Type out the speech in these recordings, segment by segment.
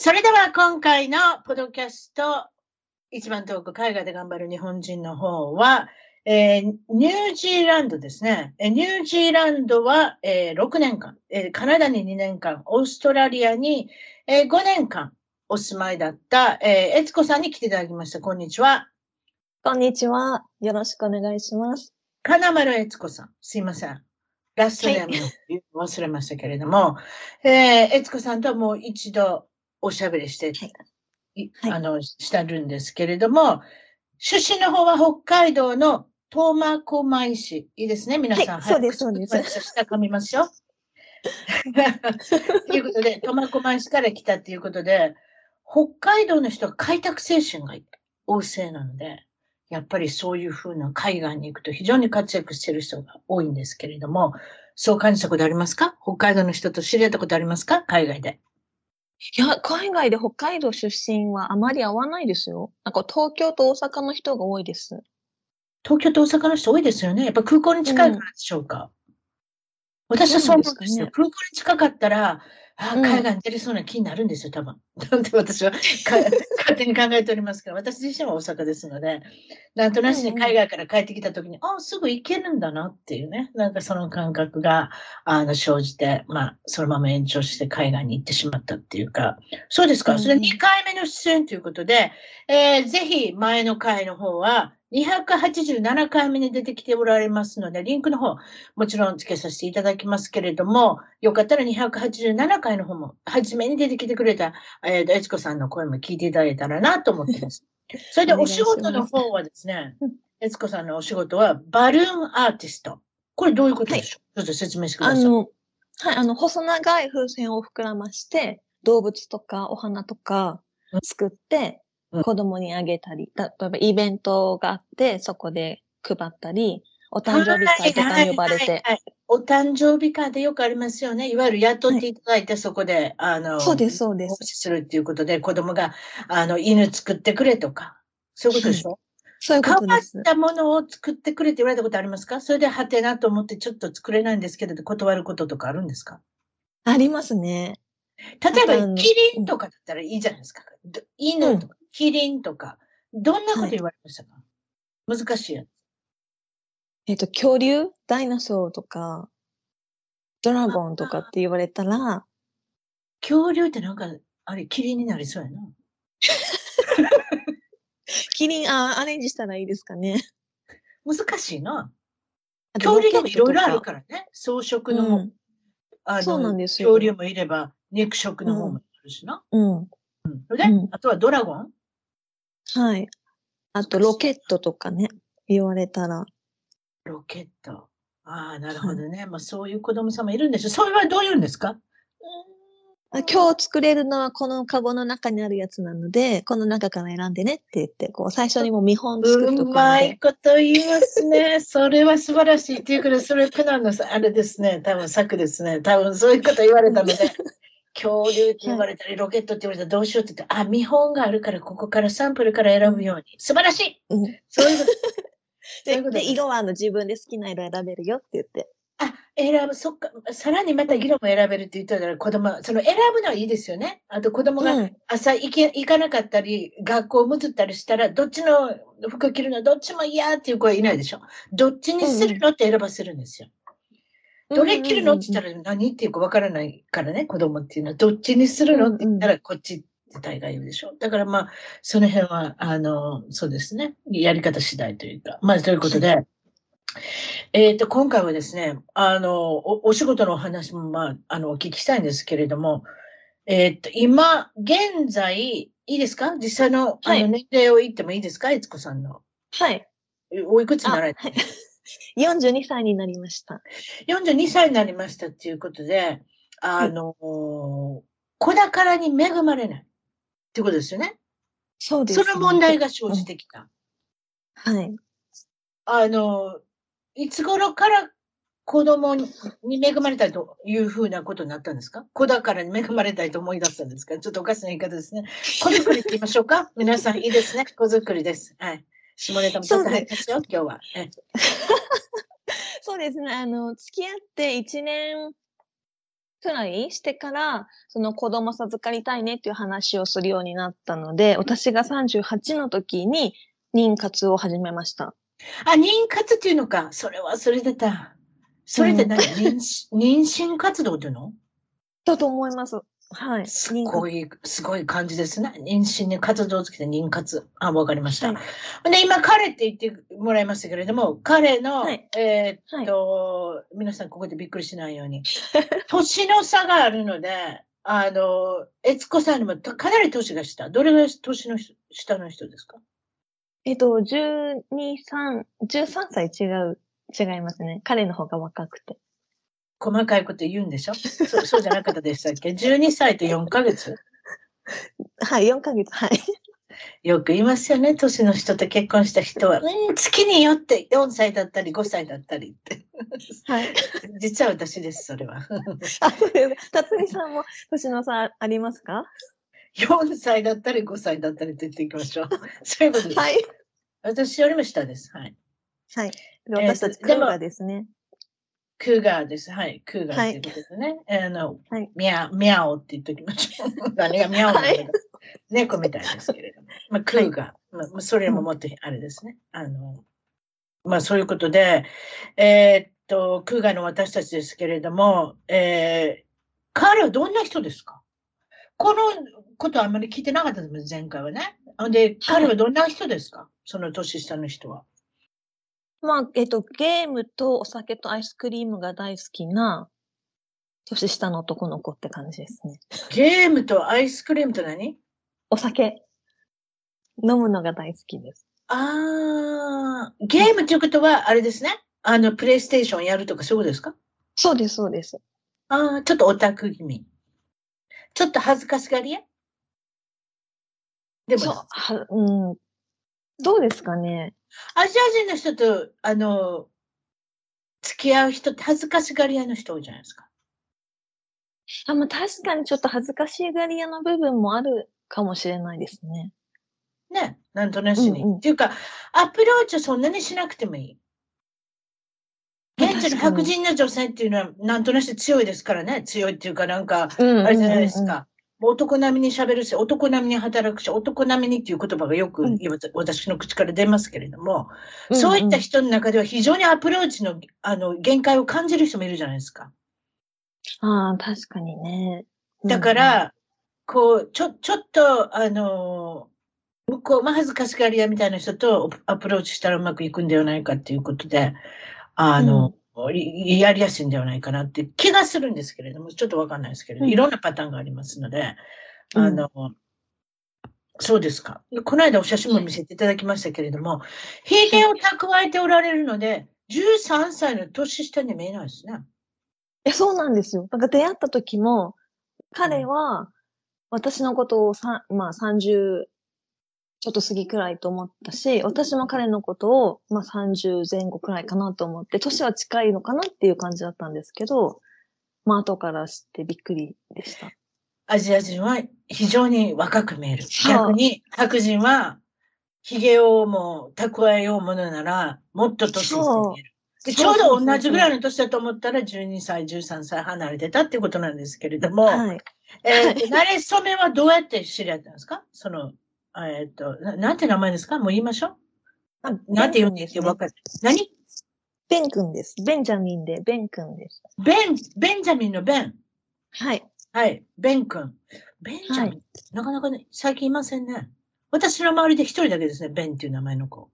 それでは今回のポドキャスト、一番遠く海外で頑張る日本人の方は、えー、ニュージーランドですね。ニュージーランドは、えー、6年間、えー、カナダに2年間、オーストラリアに、えー、5年間お住まいだった、えー、エツコさんに来ていただきました。こんにちは。こんにちは。よろしくお願いします。金丸エツコさん。すいません。ラストネーム忘れましたけれども、はい、えー、エツコさんとはもう一度おしゃべりして、はい、あの、してるんですけれども、出身の方は北海道の苫小牧市。いいですね、皆さん。はい、そうです、そうです。下噛みますよ。ということで、苫小牧市から来たっていうことで、北海道の人は開拓精神が旺盛なので、やっぱりそういうふうな海岸に行くと非常に活躍している人が多いんですけれども、そう感じたことありますか？北海道の人と知り合ったことありますか？海外で。いや、海外で北海道出身はあまり会わないですよ。なんか東京と大阪の人が多いです。東京と大阪の人多いですよね。やっぱ空港に近いからでしょうか。うん、私はそう思うんですよ。すね、空港に近かったら、あ海外に出れそうな気になるんですよ、多分。なんで私は勝手に考えておりますけど、私自身は大阪ですので、なんとなしに海外から帰ってきたときに、あすぐ行けるんだなっていうね、なんかその感覚が、あの、生じて、まあ、そのまま延長して海外に行ってしまったっていうか、そうですか、それ2回目の出演ということで、えー、ぜひ前の回の方は、287回目に出てきておられますので、リンクの方、もちろん付けさせていただきますけれども、よかったら287回の方も、初めに出てきてくれた、えー、エツコさんの声も聞いていただけたらなと思ってます。それでお仕事の方はですね、エツコさんのお仕事は、バルーンアーティスト。これどういうことでしょう、はい、ちょっと説明してください。あの、はい、あの、細長い風船を膨らまして、動物とかお花とか作って、子供にあげたり、例えばイベントがあって、そこで配ったり、お誕生日会とか呼ばれて、お誕生日会でよくありますよね。いわゆる雇っていただいて、そこで、あの、そうです、そうです。するっていうことで、子供が、あの、犬作ってくれとか、そういうことでしょ、そういうことです。変わったものを作ってくれって言われたことありますか？それで、はてなと思ってちょっと作れないんですけど、断ることとかあるんですか？ありますね。例えば、キリンとかだったらいいじゃないですか。犬とか、キリンとか、どんなこと言われましたか、はい、難しいやつ。えっ、と、恐竜？ダイナソーとか、ドラゴンとかって言われたら、恐竜ってなんか、あれ、キリンになりそうやな。キリン、あ、アレンジしたらいいですかね。難しいな。恐竜でもいろいろあるからね。草食のも、うん、あのそうなんですよ。恐竜もいれば、肉食の方もあるしな。うん。うん。で、うん、あとはドラゴン？はい。あと、ロケットとかね、言われたら。ロケット。ああ、なるほどね。はい、まあ、そういう子供さんもいるんですそれはどういうんですか？今日作れるのはこのカゴの中にあるやつなので、この中から選んでねって言って、こう最初にも見本作っとくうまいこと言いますね。それは素晴らしい。っていうか、それプナンの？あれですね。多分作ですね。多分そういうこと言われたので。恐竜って言われたり、ロケットって言われたらどうしようって言って、あ、見本があるから、ここからサンプルから選ぶように。素晴らしい、うん、そういうこと。そういうことで色はあの自分で好きな色選べるよって言って。あ、選ぶ、そっか。さらにまた色も選べるって言ったら、子供、その選ぶのはいいですよね。あと子供が朝行け、行かなかったり、学校をむつったりしたら、どっちの服着るのどっちも嫌っていう子はいないでしょ。どっちにするのって選ばせるんですよ。どれ切るのって言ったら何っていうかわからないからね、子供っていうのは。どっちにするのって言ったらこっちって大概言うでしょ。だからまあ、その辺は、あの、そうですね。やり方次第というか。まあ、ということで、えっ、と、今回はですね、あの、おお仕事のお話も、まあ、あの、お聞きしたいんですけれども、えっ、と、今、現在、いいですか？実際の、はいあの年齢を言ってもいいですか？悦子さんの。はい。えおいくつにあ、なられてはい。42歳になりました。42歳になりましたっていうことで、あの、子宝に恵まれないってことですよね。そうです、ね。その問題が生じてきた。はい。あの、いつ頃から子供に恵まれたいというふうなことになったんですか？子宝に恵まれたいと思い出したんですか？ちょっとおかしな言い方ですね。子作りって言いましょうか？皆さんいいですね。子作りです。はい。下ネタもちょっと入りますよ、今日は。え そうですね。あの、付き合って1年くらいしてから、その子供授かりたいねっていう話をするようになったので、私が38の時に妊活を始めました。あ、妊活っていうのか。それ忘れてた。それって何、妊娠 妊娠活動っていうの？だと思います。はい。す妊ごい、すごい感じですね。妊娠に活動つけて妊活。あ、わかりました。はいで、今、彼って言ってもらいましたけれども、彼の、はいえーっと、皆さんここでびっくりしないように、年の差があるので、あの、悦子さんにもとかなり年が下。どれぐらい年の人下の人ですか？えっと、12、3、13歳違う、違いますね。彼の方が若くて。細かいこと言うんでしょ？そうそうじゃなかったでしたっけ ?12 歳と4ヶ月？はい、4ヶ月、はい。よく言いますよね。年の人と結婚した人は、うん、月によって4歳だったり5歳だったりって。はい。実は私です、それは。あ、そうです。辰巳さんも年の差ありますか？4歳だったり5歳だったりと言っていきましょう。そういうことです。はい。私よりも下です。はい。はい。で私たち、クでもですね。クーガーです。はい。クーガーってことですね。あの、はいミャミャオって言っときましょう。何がミャオなんだか、はい猫みたいですけれども。まあ、クーガー。まあまあ、それももっとあれですね。あの、まあ、そういうことで、えーっと、クーガーの私たちですけれども、えー、彼はどんな人ですか？このことはあんまり聞いてなかったです、前回はね。で、彼はどんな人ですか？その年下の人は。まあ、えっと、ゲームとお酒とアイスクリームが大好きな、年下の男の子って感じですね。ゲームとアイスクリームと何？お酒。飲むのが大好きです。あー、ゲームということは、あれですね。あの、プレイステーションやるとかそうですか？そうです、そうです。あー、ちょっとオタク気味。ちょっと恥ずかしがり屋？でもそう、は、うん。どうですかね？アジア人の人と、あの、付き合う人って恥ずかしがり屋の人多いじゃないですか。あ、まあ、確かにちょっと恥ずかしがり屋の部分もあるかもしれないですね。ね。なんとなしに。うんうんっていうか、アプローチをそんなにしなくてもいい。まあ現地の白人の女性っていうのは、なんとなし強いですからね。強いっていうか、なんか、うんあれじゃないですか。男並みに喋るし、男並みに働くし、男並みにっていう言葉がよくうん今私の口から出ますけれども、うんうんそういった人の中では非常にアプローチのあの限界を感じる人もいるじゃないですか。ああ、確かにね。だから、こう、ちょ、ちょっと、あの、向こう、まあ、恥ずかしがり屋みたいな人とアプローチしたらうまくいくんではないかっていうことで、あの、いやりやすいんではないかなって気がするんですけれども、ちょっとわかんないですけれど、うんいろんなパターンがありますので、うんあの、そうですか。この間お写真も見せていただきましたけれども、髭を蓄えておられるので、13歳の年下に見えないですね。え、そうなんですよ。だから出会った時も、彼は、私のことをさ、まあ30ちょっと過ぎくらいと思ったし、私も彼のことを、まあ30前後くらいかなと思って、年は近いのかなっていう感じだったんですけど、まあ後から知ってびっくりでした。アジア人は非常に若く見える。逆に白人は髭をもう蓄えようものならもっと年下に見える。でちょうど同じぐらいの年だと思ったら12歳、13歳離れてたってことなんですけれども、はい。えーと、慣れ初めはどうやって知り合ったんですかその、えっ、とな、なんて名前ですか？もう言いましょあう。なんて言うんですよ、わかる。何？ベン君です。ベンジャミンで、ベン君です。ベン、ベンジャミンのベン。はい。はい、ベン君。ベンジャミン、はなかなかね、最近いませんね。私の周りで一人だけですね、ベンっていう名前の子。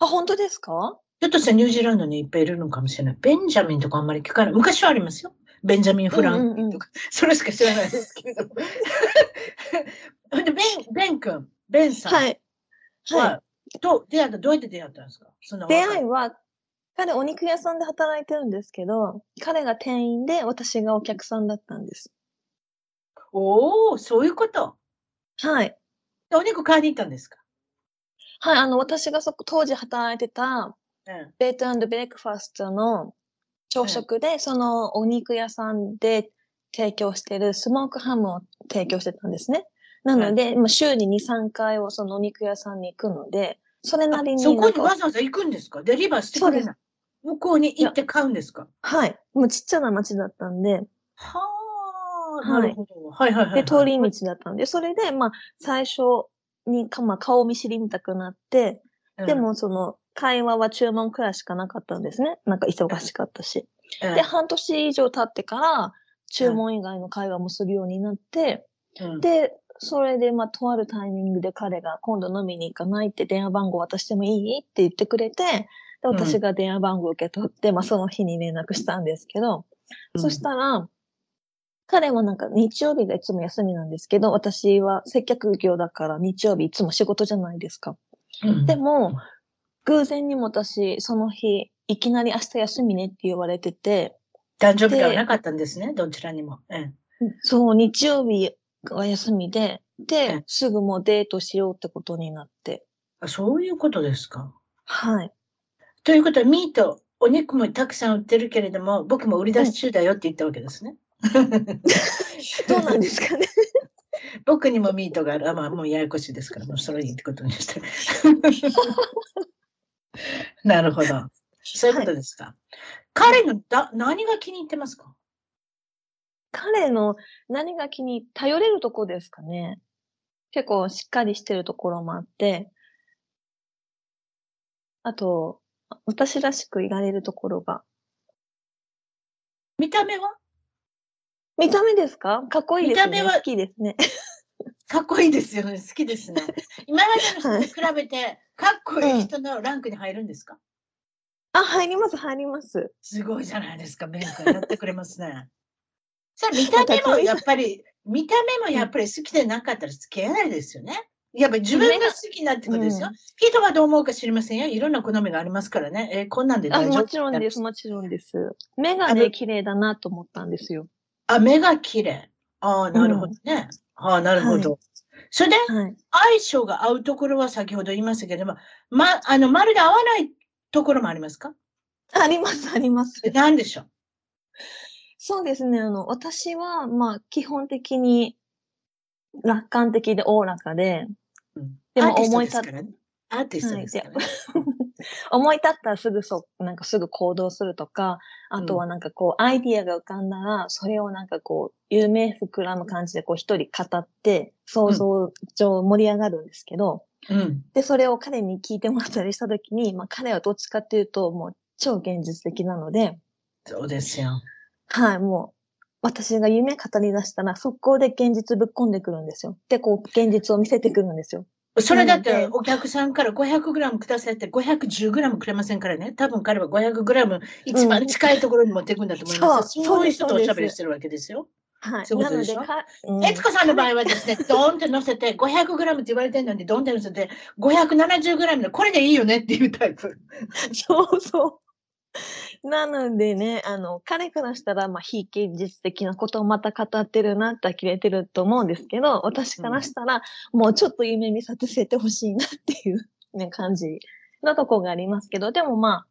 あ、本当ですか？ょっとしたニュージーランドにいっぱいいるのかもしれない。ベンジャミンとかあんまり聞かない。昔はありますよ。ベンジャミン・フランクとか、それしか知らないですけれど ベン、ベン君、ベンさん。はい。はい。ど出会ったどうやって出会ったんですか？その出会いは、彼お肉屋さんで働いてるんですけど、彼が店員で私がお客さんだったんです。おお、そういうこと？はい。お肉買いに行ったんですか？はい、あの、私がそこ、当時働いてた、うん、ベートベレックファストの朝食で、うん、そのお肉屋さんで提供してるスモークハムを提供してたんですね。なので、まあ、週に2、3回をそのお肉屋さんに行くので、それなりにそこにわざわざ行くんですか？デリバーしてくれない？向こうに行って買うんですか？はい。もうちっちゃな町だったんで。はあ、なるほど。はいはいはい、で、通り道だったんで、それで、まあ、最初に、まあ、顔見知りみたくなって、でも、その、会話は注文くらいしかなかったんですね。なんか忙しかったし。で、半年以上経ってから、注文以外の会話もするようになって、で、それで、まあ、とあるタイミングで彼が今度飲みに行かないって電話番号渡してもいい？って言ってくれて、で私が電話番号受け取って、まあ、その日に連絡したんですけど、うん、そしたら、彼はなんか日曜日がいつも休みなんですけど、私は接客業だから日曜日いつも仕事じゃないですか。うん、でも、偶然にも私、その日、いきなり明日休みねって言われてて。誕生日がなかったんですね、どちらにも。うん、そう、日曜日が休みで、で、すぐもうデートしようってことになって。あそういうことですか？はい。ということは、ミート、お肉もたくさん売ってるけれども、僕も売り出し中だよって言ったわけですね。どうなんですかね。僕にもミートがある。あ、まあ、もうややこしいですから、もうそれいいってことにして。なるほど。そういうことですか。はい、彼のだ何が気に入ってますか？彼の何が気に頼れるとこですかね。結構しっかりしてるところもあって、あと、私らしくいられるところが。見た目は？見た目ですか？かっこいいですね。見た目は？好きですね。かっこいいですよね。好きですね。今までの人に比べて、かっこいい人のランクに入るんですか、うん、あ、入ります、入ります。すごいじゃないですか、メンクやってくれますね。さあ、見た目もやっぱり、見た目もやっぱり好きでなかったら付き合えないですよね。やっぱり自分が好きなってことですよ。うん、人がどう思うか知りませんよ。いろんな好みがありますからね。えー、こんなんで大丈夫？もちろんです、もちろんです。目がね、綺麗だなと思ったんですよ。あ、目が綺麗。ああ、なるほどね。うん、ああ、なるほど。はい、それで、はい、相性が合うところは先ほど言いましたけども、ま、あの、まるで合わないところもありますか？あります、あります。何でしょう？そうですね。あの、私は、まあ、基本的に楽観的でおおらかで、うん、でも思い立った、アーティストですからね。思い立っ たらすぐそ、なんかすぐ行動するとか、あとはなんかこう、アイディアが浮かんだら、それをなんかこう、有名膨らむ感じでこう一人語って、想像上盛り上がるんですけど、うん、で、それを彼に聞いてもらったりしたときに、まあ彼はどっちかっていうと、もう超現実的なので、そうですよ。はい、もう、私が夢語り出したら、速攻で現実ぶっ込んでくるんですよ。で、こう、現実を見せてくるんですよ。それだってお客さんから500グラムくださいって510グラムくれませんからね。多分彼は500グラム一番近いところに持っていくんだと思います。うん、そういう人とおしゃべりしてるわけですよ。はい。そういうことでしょ？悦子、うん、さんの場合はですね、ドーンって乗せて、500グラムって言われてるのに、ドーンって乗せて、570グラムで、これでいいよねっていうタイプ。そうそう。なのでね、あの、彼からしたら、まあ、非現実的なことをまた語ってるなって呆れてると思うんですけど、私からしたら、もうちょっと夢見させてほしいなっていうね、感じのとこがありますけど、でもまあ、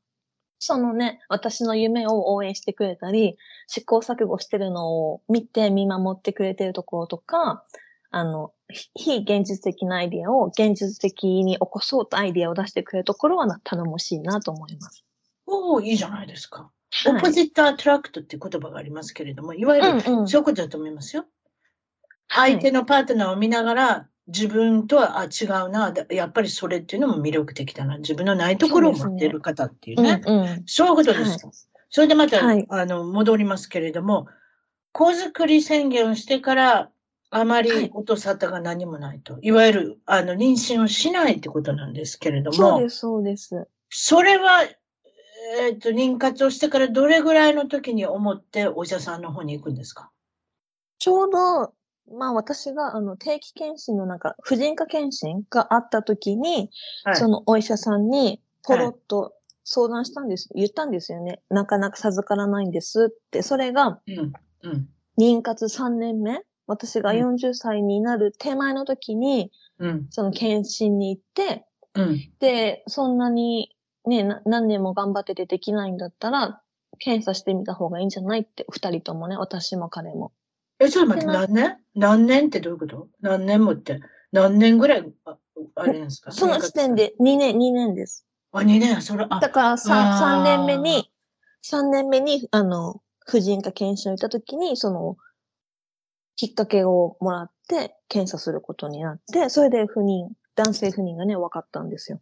そのね、私の夢を応援してくれたり、試行錯誤してるのを見て見守ってくれてるところとか、あの、非現実的なアイディアを現実的に起こそうとアイディアを出してくれるところは頼もしいなと思います。おお、いいじゃないですか。 opposite attract っていう言葉がありますけれども、いわゆるそういうことだと思いますよ。相手のパートナーを見ながら、自分とは、あ、違うな。やっぱりそれっていうのも魅力的だな。自分のないところを持っている方っていうね。そう、ねうんうん、そういうことです。はい、それでまた、はい、あの、戻りますけれども、子作り宣言をしてから、あまり音沙汰が何もないと。はい、いわゆる、あの、妊娠をしないってことなんですけれども。そうです、そうです。それはえっ、と、妊活をしてからどれぐらいの時に思ってお医者さんの方に行くんですか？ちょうど、まあ私があの定期検診のなんか婦人科検診があった時に、はいそのお医者さんにポロッと相談したんです、言ったんですよね。なかなか授からないんですって。それがうん。うん。妊活3年目私がうん40歳になる手前の時に、うん。その検診に行って、うん。で、そんなにね、な何年も頑張っててできないんだったら、検査してみた方がいいんじゃないって、二人ともね、私も彼も。え、ちょっと待って、何年？何年ってどういうこと？何年もって、何年ぐらい、ああれですか？その時点。で2年、2年です。あ、2年、それ、あだ、からあー 3, 3年目に、3年目に、あの、婦人科検診を行った時に、その、きっかけをもらって、検査することになって、それで不妊、男性不妊がね、分かったんですよ。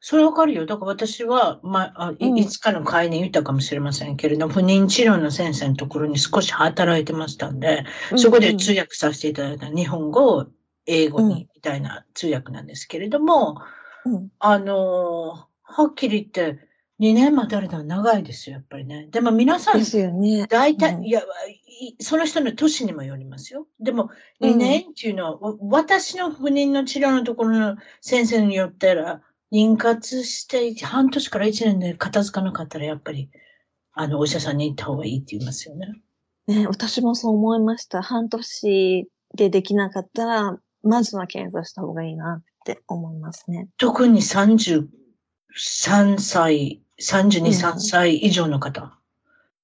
それわかるよ。だから私は、まあ、いつかの会に言ったかもしれませんけれども、不妊治療の先生のところに少し働いてましたんで、そこで通訳させていただいた日本語を英語うんにみたいな通訳なんですけれども、うんあのーはっきり言って、2年待たれたのは長いですよ、やっぱりね。でも皆さんで、すよね。大体、うんいや、いその人の年にもよりますよ。でも、うん2年っていうのは、わ私の不妊の治療のところの先生によったら、妊活して半年から1年で片付かなかったら、やっぱり、あの、お医者さんに行った方がいいって言いますよね。ね、私もそう思いました。半年でできなかったら、まずは検査した方がいいなって思いますね。特に33歳、32、うん3歳以上の方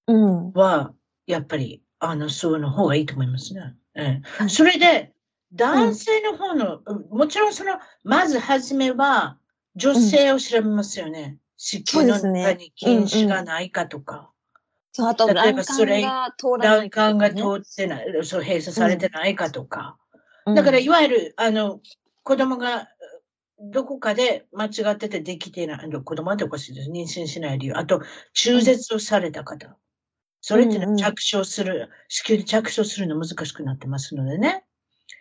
うん。は、やっぱり、あの、そうの方がいいと思いますね。ええ、はいそれで、男性の方の、もちろんその、まず初めは、女性を調べますよね。子宮の中に筋腫がないかとか、そう、あと、例え卵ばそれ管が通らない卵管がね通ってない、そう閉鎖されてないかとか。うんだから、いわゆる、あの、子供が、どこかで間違っててできていない、子供っておかしいです。妊娠しない理由。あと、中絶をされた方。それっていうの着床する、子宮で着床するの難しくなってますのでね。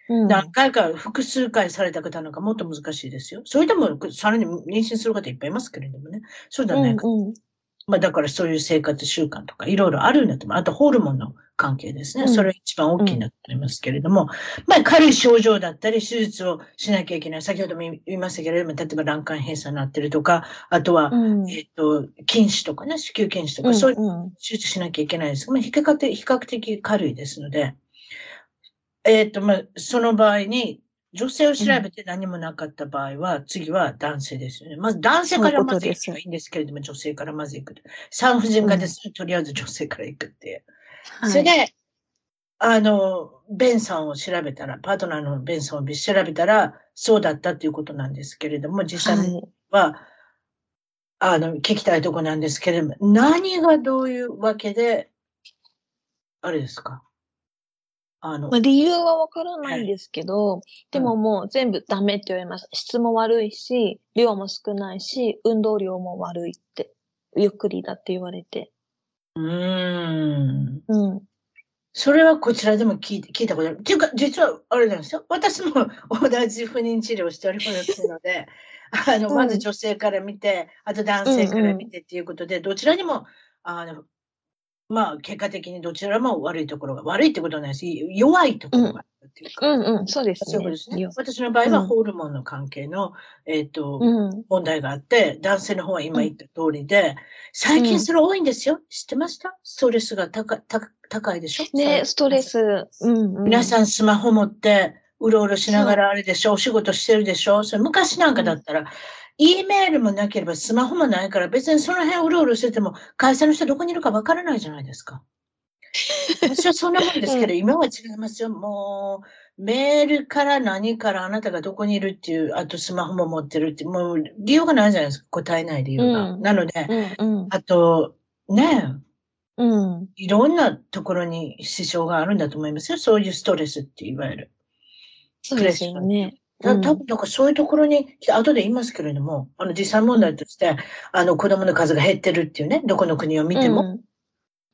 うん何回か、複数回された方なんかもっと難しいですよ。それでも、さらに妊娠する方いっぱいいますけれどもね。そうではないか。うんうんまあだからそういう生活習慣とかいろいろあるんだと思う。あとホルモンの関係ですね。うんそれが一番大きいなと思いますけれども、まあ軽い症状だったり手術をしなきゃいけない。先ほども言いましたけれども、例えば卵管閉鎖になってるとか、あとは、うんえっ、と、筋腫とかね、子宮筋腫とか、うんそういううん手術しなきゃいけないです。まあ比較的、比較的軽いですので、えっ、と、まあ、その場合に、女性を調べて何もなかった場合は、次は男性ですよね。まず男性からまず行くのがいいんですけれども、女性からまず行く。産婦人科です、とりあえず女性から行くっていう。はいそれで、あの、ベンさんを調べたら、パートナーのベンさんを調べたら、そうだったということなんですけれども、実際にはい。は、あの、聞きたいとこなんですけれども、何がどういうわけで、あれですか？あのまあ、、理由はわからないんですけど、でももう全部ダメって言われます。質も悪いし、量も少ないし、運動量も悪いって、ゆっくりだって言われて。うーん。うん。それはこちらでも聞いて聞いたことある。っていうか、実はあれなんですよ。私も 同じ不妊治療をしておりますので、あの、うんまず女性から見て、あと男性から見てっていうことで、どちらにも、あの、まあ、結果的にどちらも悪いところが、悪いってことはないし、弱いところがあるっていうか、うんうん、そうですね。そうですねよ。私の場合はうんホルモンの関係の、えっ、と、うん。問題があって、男性の方は今言った通りで、最近それ多いんですよ。知ってました？ストレスが高高高いでしょ？ね、ストレ。ス。うん、うん。皆さんスマホ持って、うろうろしながらあれでしょ？お仕事してるでしょ？それ昔なんかだったら、E メールもなければスマホもないから、別にその辺うろうろしてても、会社の人どこにいるかわからないじゃないですか。私はそんなもんですけど、うん今は違いますよ。もう、メールから何からあなたがどこにいるっていう、あとスマホも持ってるって、もう理由がないじゃないですか。答えない理由が。うんなので、うん、うん。あと、ねうん。いろんなところに支障があるんだと思いますよ。そういうストレスっていわゆる。そうですよね。うんた多分なんかそういうところに、後で言いますけれども、あの実際問題として、あの子供の数が減ってるっていうね、どこの国を見ても。うん。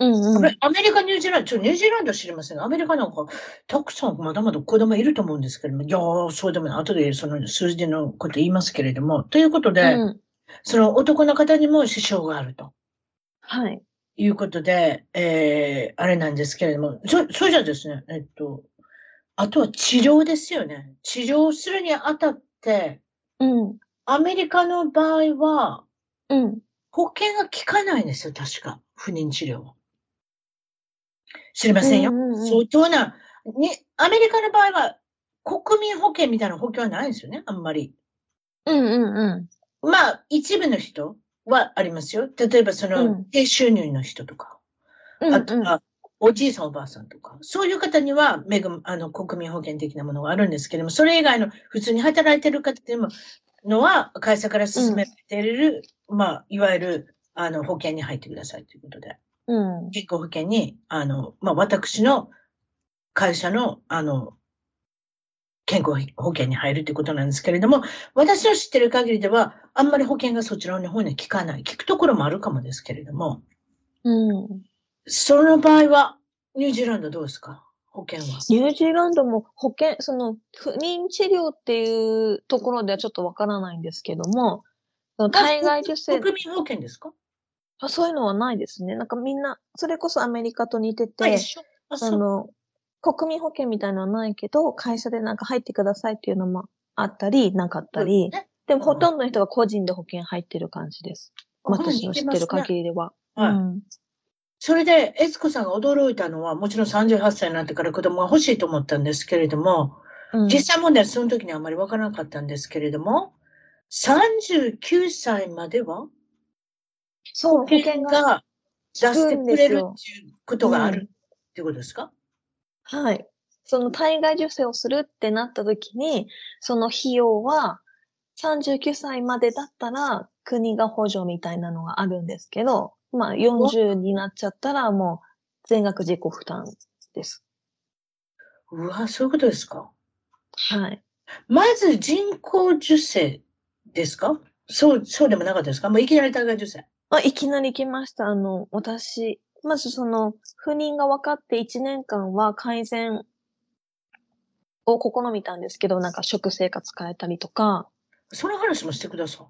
うん、うん。アメリカ、ニュージーランド、ちょニュージーランドは知りません？が、アメリカなんか、たくさんまだまだ子供いると思うんですけれども、いやー、そうでもない。後でその数字のこと言いますけれども、ということで、うんその男の方にも支障があると。はい。いうことで、えー、あれなんですけれども、そ、それじゃですね、えっと、あとは治療ですよね。治療するにあたって、うん。アメリカの場合は、うん。保険が効かないんですよ、確か。不妊治療は。知りませんよ？うんうんうん相当な、に、アメリカの場合は、国民保険みたいな保険はないんですよね、あんまり。うんうんうん。まあ、一部の人はありますよ。例えば、そうのん、低収入の人とか。うんあとは、おじいさんおばあさんとか、そういう方には、めぐ、あの、国民保険的なものがあるんですけれども、それ以外の普通に働いてる方っていうのは、会社から勧めている、まあ、いわゆる、あの、保険に入ってくださいということで、うん。健康保険に、あの、まあ、私の会社の、あの、健康保険に入るということなんですけれども、私の知ってる限りでは、あんまり保険がそちらの方には効かない。効くところもあるかもですけれども、うん。その場合は、ニュージーランドどうですか？保険は。ニュージーランドも保険、その、不妊治療っていうところではちょっとわからないんですけども、その体外受精、国民保険ですか？あそういうのはないですね。なんかみんな、それこそアメリカと似てて、あ。あ、の、国民保険みたいなのはないけど、会社でなんか入ってくださいっていうのもあったり、なかったり、ねでもほとんどの人が個人で保険入ってる感じです。あ私の知ってる限りでは。はいうんそれで、エツコさんが驚いたのは、もちろん38歳になってから子供が欲しいと思ったんですけれども、うん実際問題はその時にあまりわからなかったんですけれども、39歳まではそう、保保険険が。が出してくれるっていうことがあうんるっていうことですか、はい。その体外受精をするってなった時に、その費用は39歳までだったら国が補助みたいなのがあるんですけど、まあ40になっちゃったらもう全額自己負担です。うわ、そういうことですか？はい。まず人工授精ですか？そう、そうでもなかったですか？もういきなり体外受精。あ、いきなり来ました。あの、私、まずその、不妊が分かって1年間は改善を試みたんですけど、なんか食生活変えたりとか、その話もしてください。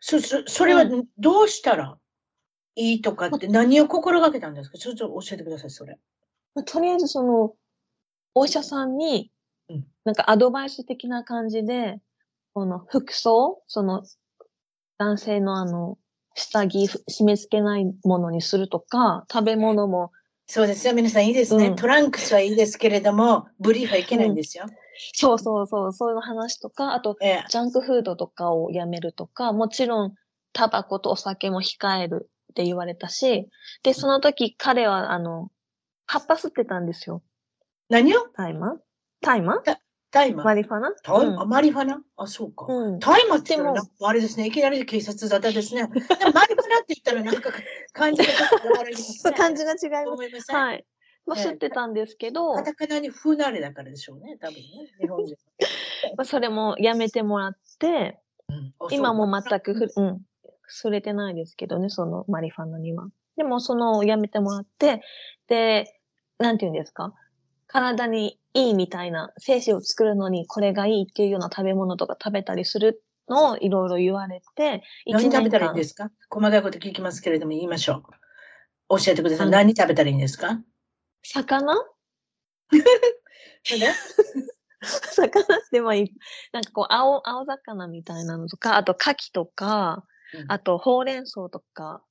そ、そ、それはうどうしたらいいとかって何を心がけたんですか？ちょっと教えてください、それ。まあとりあえずその、お医者さんにうん、なんかアドバイス的な感じで、この服装、その、男性のあの、下着、ふ締め付けないものにするとか、食べ物も、そうです。よ。皆さんいいですね。うん。トランクスはいいですけれども、ブリーフはいけないんですよ。そうそうそう、そういう話とか、あと、ええ。ジャンクフードとかをやめるとか、もちろん、タバコとお酒も控えるって言われたし、で、その時彼は、あの、葉っぱ吸ってたんですよ。何を？大麻？大麻？大麻？マリファナ？大麻？マリファナ？あ、そうか。うん。うん。大麻って言ったらあれですね。いきなり警察沙汰ですね。マリファナって言ったらなんか 感じがちょっと悪いですね。感じが違います。思いません？はい。まあ、ええ吸ってたんですけど、カタカナに不慣れだからでしょうね。多分ね。日本人。まあ、それもやめてもらって、うんあ今も全くふ、うん、触れてないですけどね、そのマリファナには。でも、その、やめてもらって、で、なんて言うんですか？体にいいみたいな、精子を作るのにこれがいいっていうような食べ物とか食べたりするのをいろいろ言われて、何食べたらいいん間ですか？細かいこと聞きますけれども言いましょう。教えてください。何食べたらいいんですか？魚？魚ってまあいい。なんかこう、青、青魚みたいなのとか、あと牡蠣とか、うんあとほうれん草とか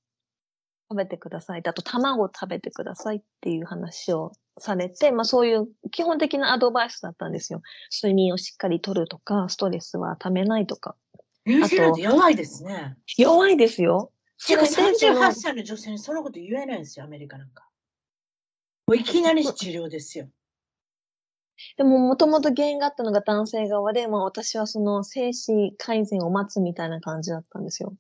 食べてください。あと卵食べてくださいっていう話をされて、まあそういう基本的なアドバイスだったんですよ。睡眠をしっかりとるとか、ストレスはためないとか。ニュージーランド弱いですね。弱いですよ。てかそれでその38歳の女性にそのこと言えないんですよ、アメリカなんか。もういきなり治療ですよ。でも、もともと原因があったのが男性側で、まあ私はその精子改善を待つみたいな感じだったんですよ。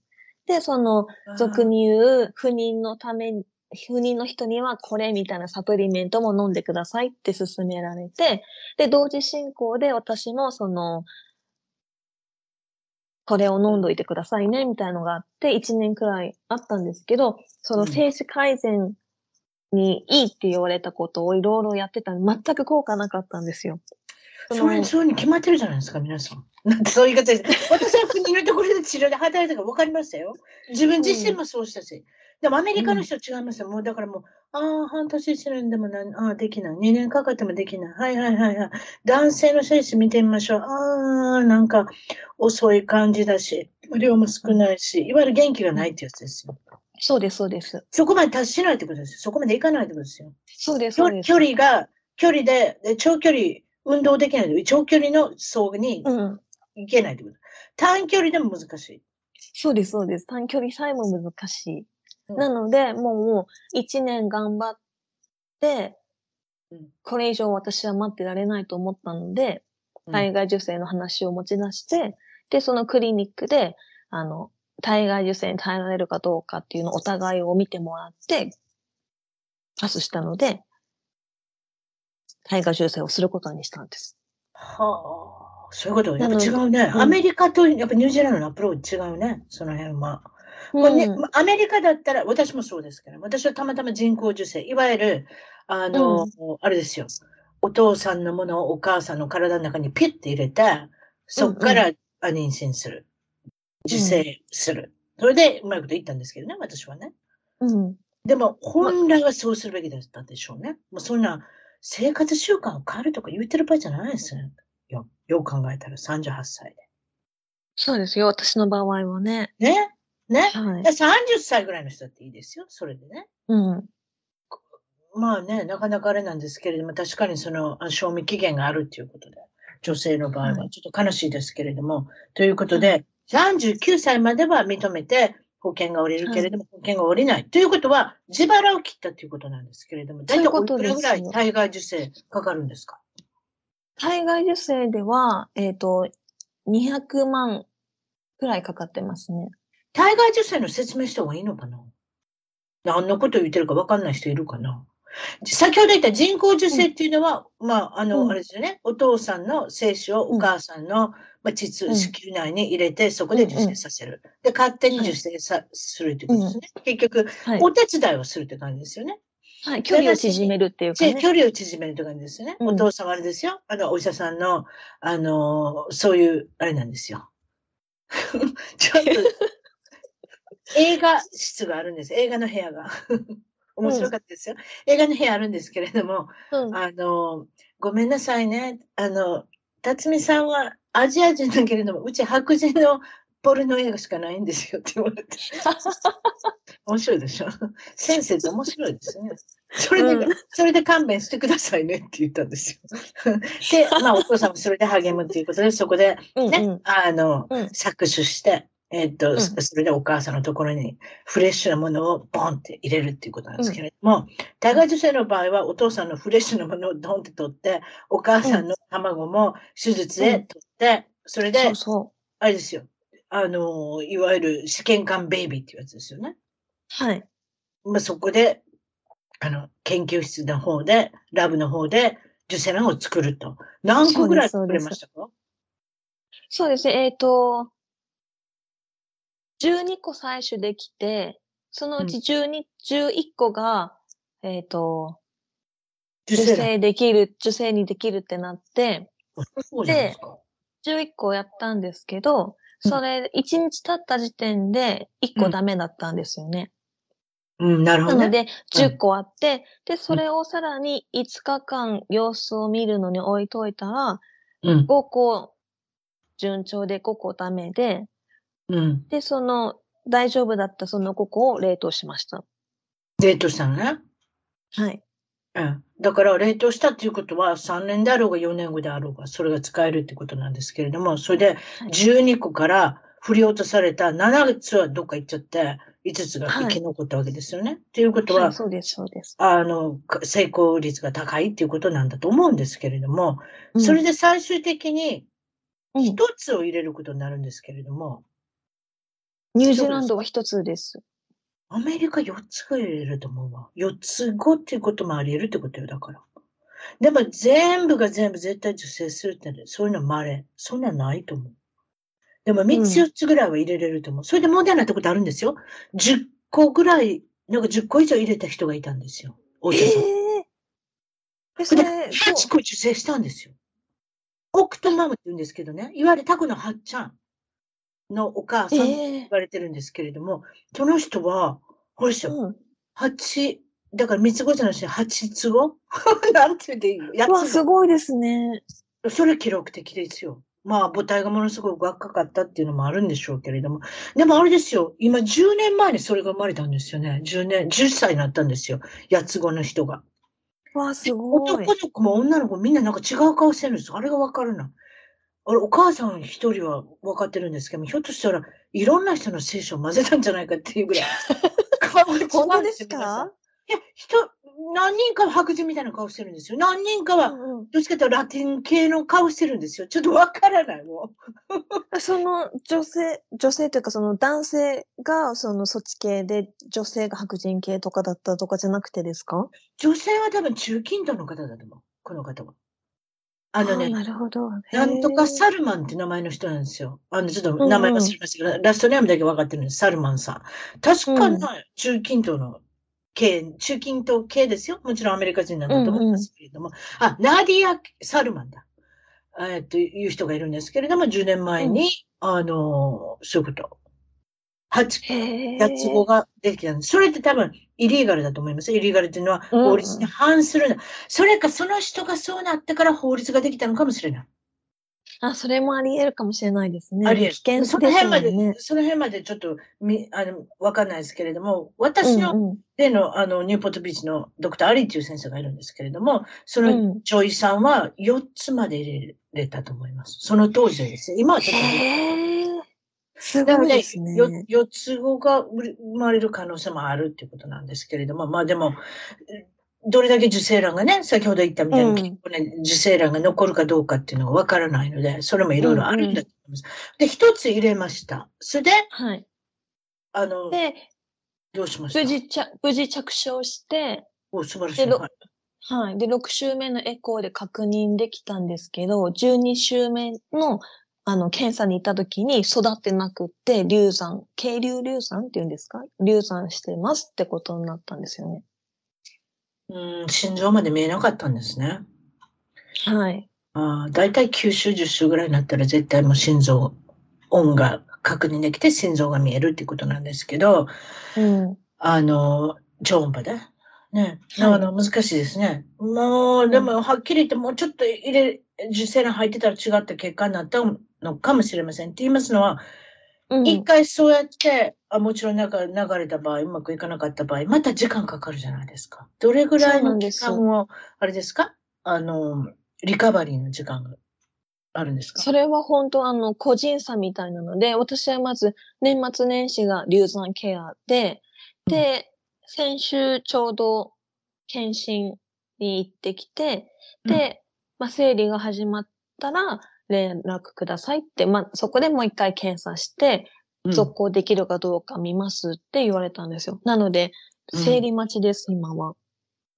で、その、俗に言う不妊のために、不妊の人にはこれみたいなサプリメントも飲んでくださいって勧められて、で、同時進行で私もその、これを飲んどいてくださいねみたいのがあって、1年くらいあったんですけど、その精子改善にいいって言われたことをいろいろやってた全く効果なかったんですよ。それ、そういうに決まってるじゃないですか、皆さん。なんてそういう言い方です。私は国のところで治療で働いたから分かりましたよ。自分自身もそうしたし。でもアメリカの人は違いますよ。もうだからもう、ああ、半年してるんでもな、ああ、できない。2年かかってもできない。はいはいはいはい。男性の精子見てみましょう。ああ、なんか遅い感じだし、量も少ないし、いわゆる元気がないってやつですよ。そうです、そうです。そこまで達しないってことですよ。そこまで行かないってことですよ。そうです、そうです。距離が、距離で、で長距離、運動できない。長距離の層に行けないってこと。うん、短距離でも難しい。そうです、そうです。短距離さえも難しい。なので、もう一年頑張って、これ以上私は待ってられないと思ったので、体外受精の話を持ち出して、で、そのクリニックで、あの、体外受精に耐えられるかどうかっていうのをお互いを見てもらって、パスしたので、体外受精をすることにしたんです。はあ、そういうことやっぱ違うね。アメリカとやっぱニュージーランドのアプローチ違うね、その辺は。うん、ね、アメリカだったら、私もそうですから、私はたまたま人工受精、いわゆる、あの、うん、あれですよ、お父さんのものをお母さんの体の中にピュッて入れて、そこから妊娠する。受精する。それでうまいこと言ったんですけどね、私はね。うん。でも、本来はそうするべきだったでしょうね。もうそんな生活習慣を変えるとか言ってる場合じゃないですよ。よく考えたら38歳で。そうですよ、私の場合はね。ね？ね？はい、30歳ぐらいの人だっていいですよ、それでね。うん。まあね、なかなかあれなんですけれども、確かにその、賞味期限があるっていうことで、女性の場合はちょっと悲しいですけれども、はい、ということで、39歳までは認めて保険が下りるけれども、はい、保険が下りない。ということは、自腹を切ったということなんですけれども、大体おいくらぐらい体外受精かかるんですか？体外受精では、えっ、ー、と、200万くらいかかってますね。体外受精の説明した方がいいのかな？何のこと言ってるか分かんない人いるかな？先ほど言った人工授精っていうのは、うん、まあ、あの、うん、あれですよね。お父さんの精子をお母さんの、まあ、膣、子宮内に入れて、そこで受精させる。で、勝手に受精さ、するってことですね。結局、お手伝いをするって感じですよね。はい、距離を縮めるっていうか、ね、距離を縮めるって感じですよね。お父さんはあれですよ。あの、お医者さんの、あの、そういう、あれなんですよ。ちょっと、映画室があるんです。映画の部屋が。面白かったですよ、うん、映画の部屋あるんですけれども、うん、あの、ごめんなさいね。あの、辰巳さんはアジア人だけれども、うち白人のポルノ映画しかないんですよって言われて。面白いでしょ？先生って面白いですね。それで、うん、それで勘弁してくださいねって言ったんですよ。で、まあお父さんもそれで励むっていうことで、そこでね、うんうん、あの、うん、搾取して、えっ、と、うん、それでお母さんのところにフレッシュなものをボンって入れるっていうことなんですけれども、体外受精の場合はお父さんのフレッシュなものをドンって取って、お母さんの卵も手術で取って、それで、そうそうあれですよ。あの、いわゆる試験管ベイビーっていうやつですよね。はい。まあ、そこで、あの、研究室の方で、ラブの方で受精卵を作ると。何個ぐらい作れましたか？そうですね。えっ、ー、と、12個採取できて、そのうち12、うん、11個が、えっ、ー、と、受精できる、受精にできるってなって、で、11個やったんですけど、それ、1日経った時点で1個ダメだったんですよね。うん、なるほど、ね、なので、10個あって、うん、で、それをさらに5日間様子を見るのに置いといたら、うん、5個順調で5個ダメで、うん。で、その、大丈夫だったその5個を冷凍しました。冷凍したのね？はい。うん。だから、冷凍したっていうことは、3年であろうが4年後であろうが、それが使えるってことなんですけれども、それで、12個から振り落とされた7つはどっか行っちゃって、5つが生き残ったわけですよね。はい、っていうことは、はい、そうです、そうです。あの、成功率が高いっていうことなんだと思うんですけれども、それで最終的に、一つを入れることになるんですけれども、ニュージーランドは一つです。アメリカ4つが入れると思うわ。4つ5っていうこともあり得るってことよ、だから。でも全部が全部絶対受精するって、そういうの稀。そんなんないと思う。でも3つ4つぐらいは入れれると思う。うん、それで問題なってことあるんですよ。10個ぐらい、なんか10個以上入れた人がいたんですよ。お医者さん。えー、それで8個受精したんですよ。オクトマムって言うんですけどね、いわゆるタコのはっちゃんのお母さんって言われてるんですけれども、えー、その人は、ほらしょ、うん、八、だから三つ子じゃなくて八つ子？なんて言っていいのやつすごいですね。それ記録的ですよ。まあ、母体がものすごく若かったっていうのもあるんでしょうけれども。でもあれですよ。今10年前にそれが生まれたんですよね。10年、10歳になったんですよ。八つ子の人が。わあ、すごい。男の子も女の子もみんななんか違う顔してるんですよ。あれがわかるな。あれ、お母さん一人は分かってるんですけどひょっとしたらいろんな人の聖書を混ぜたんじゃないかっていうぐらい。本当ですか？いや、人、何人かは白人みたいな顔してるんですよ。何人かは、どっちかというとラティン系の顔してるんですよ。ちょっとわからない、もう。その女性、女性というかその男性がそのそっち系で、女性が白人系とかだったとかじゃなくてですか？女性は多分中近東の方だと思う。この方は。あのね、なるほど。なんとかサルマンって名前の人なんですよ。あの、ちょっと名前忘れましたけど、うんうん、ラストネームだけ分かってるんです。サルマンさん。確かな、中近東の系、中近東系ですよ。もちろんアメリカ人なんだと思いますけれども。うんうん、あ、ナディア・サルマンだ。えっという人がいるんですけれども、10年前に、うん、あの、そういうこと。八、八つ子ができたんです。それって多分、イリーガルだと思います。イリーガルっていうのは法律に反するうん、それか、その人がそうなってから法律ができたのかもしれない。あ、それもあり得るかもしれないですね。あり得る。危険その辺まで、その辺までちょっと、み、あの、わかんないですけれども、私の例の、うんうん、あの、ニューポートビーチのドクター・アリーっていう先生がいるんですけれども、その女医さんは4つまで入れれたと思います。その当時です今はちょっと。すごいですね。ね4つ子が生まれる可能性もあるっていうことなんですけれども、まあでも、どれだけ受精卵がね、先ほど言ったみたいに、うん、受精卵が残るかどうかっていうのがわからないので、それもいろいろあるんだと思います。うんうん、で、一つ入れました。それで、はい。あの、で、どうしました？無事着、無事着床して、お、素晴らしい。はい、はい。で、6週目のエコーで確認できたんですけど、12週目の、あの、検査に行った時に育ってなくって、流産、渓流流産って言うんですか？流産してますってことになったんですよね。うん、心臓まで見えなかったんですね。はい。あだいたい9週、10週ぐらいになったら絶対もう心臓音が確認できて心臓が見えるっていうことなんですけど、うん、あの、超音波で。ね。あの、難しいですね。もう、でも、はっきり言ってもうちょっと入れ、受精卵入ってたら違った結果になったのかもしれません。って言いますのは、一、うん、回そうやって、あもちろん流流れた場合、うまくいかなかった場合、また時間かかるじゃないですか。どれぐらいの時間を、あれですか？あの、リカバリーの時間があるんですか？それは本当あの、個人差みたいなので、私はまず年末年始が流産ケアで、で、うん、先週ちょうど検診に行ってきて、で、うん、まあ、生理が始まったら、連絡くださいって、まあ、そこでもう一回検査して、続行できるかどうか見ますって言われたんですよ。なので、生理待ちです、うん、今は。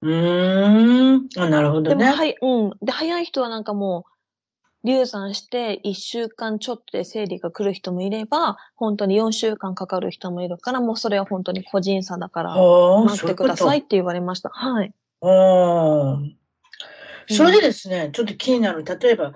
うーん。あ、なるほどね。でも、はい、うん。で、早い人はなんかもう、流産して1週間ちょっとで生理が来る人もいれば、本当に4週間かかる人もいるから、もうそれは本当に個人差だから、待ってくださいって言われました。はい。ああ。それでですね、うん、ちょっと気になる。例えば、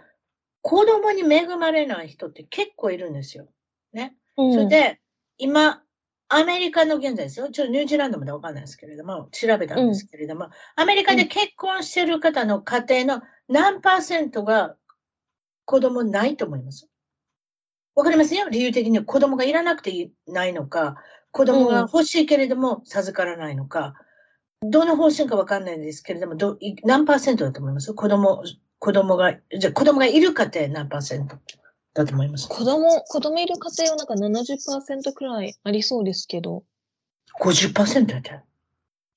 子供に恵まれない人って結構いるんですよ。ね。うん、それで、今、アメリカの現在ですよ。ちょっとニュージーランドまでわかんないですけれども、調べたんですけれども、うん、アメリカで結婚している方の家庭の何パーセントが子供ないと思います？わかりますよ？理由的に子供がいらなくていないのか、子供が欲しいけれども授からないのか、どの方針かわかんないんですけれども、ど何パーセントだと思います？子供子供が、じゃあ子供がいる家庭何パーセントだと思います？子供、子供いる家庭はなんか70%くらいありそうですけど。50%やで。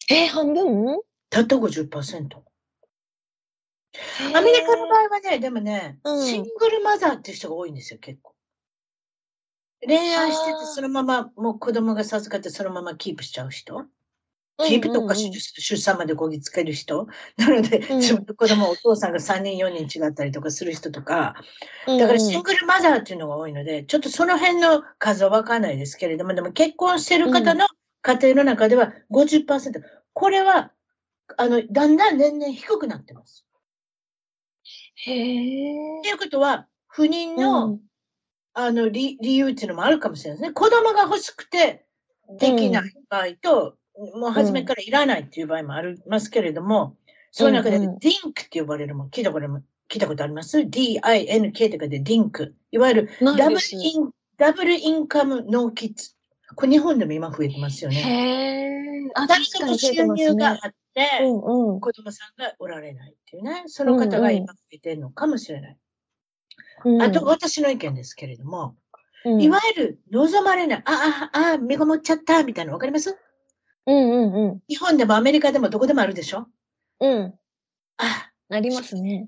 えー、半分？たった50%。アメリカの場合はね、でもね、うん、シングルマザーっていう人が多いんですよ、結構。恋愛してて、そのまま、もう子供が授かってそのままキープしちゃう人。キープとか出産までこぎつける人？なので、自分の子供、お父さんが3人、4人違ったりとかする人とか、だからシングルマザーっていうのが多いので、ちょっとその辺の数はわかんないですけれども、でも結婚してる方の家庭の中では50%。これは、あの、だんだん年々低くなってます。へえ。っていうことは、不妊の、うんあの理理由っていうのもあるかもしれないですね。子供が欲しくてできない場合と、もう初めからいらないっていう場合もありますけれども、その中でうんうん DINK って呼ばれるもん、聞いたことも聞いたことあります ?DINK とかで DINK。いわゆるダブルインダブルインカムノーキッズ。これ日本でも今増えてますよね。へえ。あ、確かに収。入があって、うんうん。子供さんがおられないっていうね、その方が今増えてるのかもしれない。うんあと、私の意見ですけれども、うんいわゆる望まれない、あ、あ、あ、身ごもっちゃったみたいなのわかります？うんうんうん。日本でもアメリカでもどこでもあるでしょ？うん。あ、ありますね。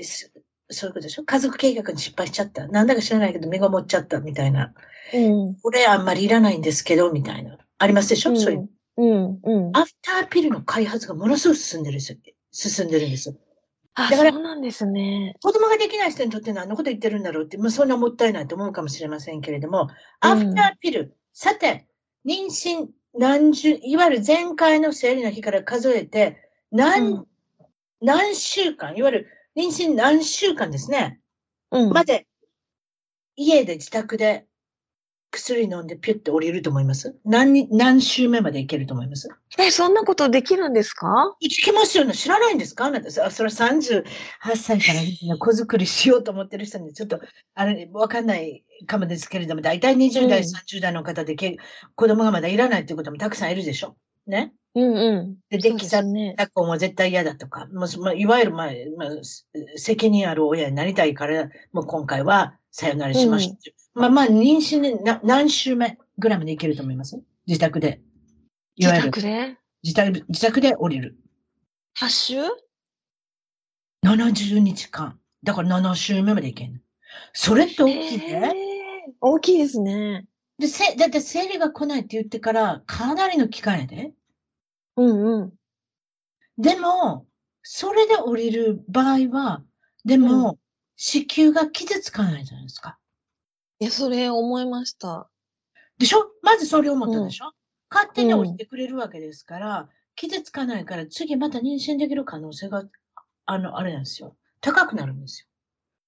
そそういうことでしょ？家族計画に失敗しちゃった。なんだか知らないけど身ごもっちゃったみたいな。うん。これあんまりいらないんですけど、みたいな。ありますでしょ、うんそういう。うんうん。アフターピルの開発がものすごく進んでるんですよ。進んでるんですよ。あ、だからそうなんですね。子供ができない人にとって何のこと言ってるんだろうって、もうそんなもったいないと思うかもしれませんけれども、アフターピル、さて、妊娠何十、いわゆる前回の生理の日から数えて、何、うん何週間、いわゆる妊娠何週間ですね、うん。まで、家で自宅で薬飲んでピュッて降りると思います？何に、何週目までいけると思います？え、そんなことできるんですか？いけますよね。知らないんですか？あなた。そそれは38歳から子作りしようと思ってる人にちょっと、あれ、わかんないかもですけれども、大体20代、うん30代の方でけ子供がまだいらないっていうこともたくさんいるでしょ？ね？うんうん。で、できたすね。抱っこも絶対嫌だとか、もうまあ、いわゆる、まあ、まあ、す責任ある親になりたいから、もう今回はさよならしました。まあまあ、妊娠でな何週目ぐらいまでいけると思います？自宅で。い自わゆる宅で？自宅、自宅で降りる。?8 週？70日間。だから7週目までいけんの。それって大きいへね。ー大きいですね。で、せ、だって生理が来ないって言ってから、かなりの期間やで。うんうん。でも、それで降りる場合は、でも、子宮が傷つかないじゃないですか。いや、それ思いました。でしょ？まずそれを思ったでしょ、勝手に降りてくれるわけですから、傷つかないから、次また妊娠できる可能性が、あの、あれなんですよ。高くなるんです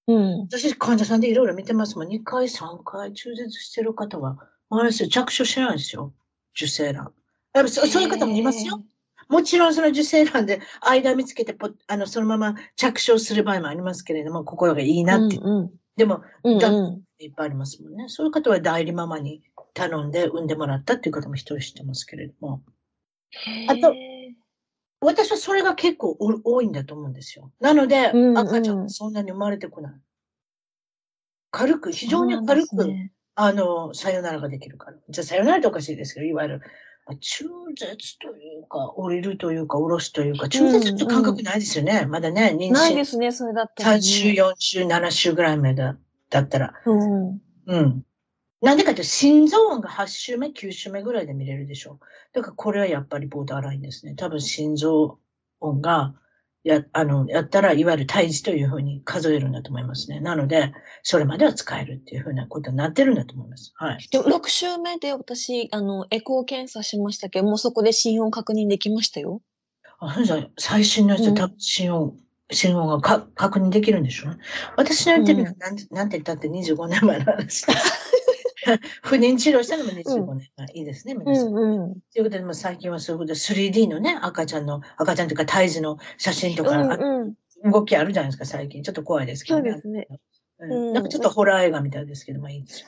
よ。うん。私、患者さんでいろいろ見てますもん。2回、3回中絶してる方は、あれですよ、着手してないんですよ。受精卵。やっぱそそういう方もいますよ。もちろんその受精卵で間見つけてポッあの、そのまま着床する場合もありますけれども、心がいい。なって。うんうん。でも、うんだうん。いっぱいありますもんね。そういう方は代理ママに頼んで産んでもらったっていう方も一人知ってますけれども。あとへ私はそれが結構お多いんだと思うんですよ。なので、うんうん赤ちゃんがそんなに生まれてこない。軽く、ー非常に軽く、ねあの、さよならができるから。じゃあ、さよならっておかしいですけど、いわゆる、まあ中絶というか、降りるというか、下ろすというか、中絶って感覚ないですよね。まだね、妊娠ないですね、それだったら、ね。3週、4週、7週ぐらいまでだだったら。うん。うん。なんでかって、心臓音が8週目、9週目ぐらいで見れるでしょ。だから、これはやっぱりボーダーラインですね。多分、心臓音が、や、あの、やったら、いわゆる胎児というふうに数えるんだと思いますね。なので、それまでは使えるっていうふうなことになってるんだと思います。はい。でも、6週目で私、あの、エコー検査しましたけど、もうそこで心音確認できましたよ。あ、そうじゃ最新の人、うん多分心音、心音がか確認できるんでしょ。私の言ってるのは、なん、なんて言ったって25年前の話です。不妊治療したのも25年前。いいですね、皆さん。うん。ということで、最近はそういうことで 3D のね、赤ちゃんの、赤ちゃんというか胎児の写真とか、あうんうん。動きあるじゃないですか、最近。ちょっと怖いですけどね。そうですね。うんうんなんかちょっとホラー映画みたいですけど、まあいいですよ。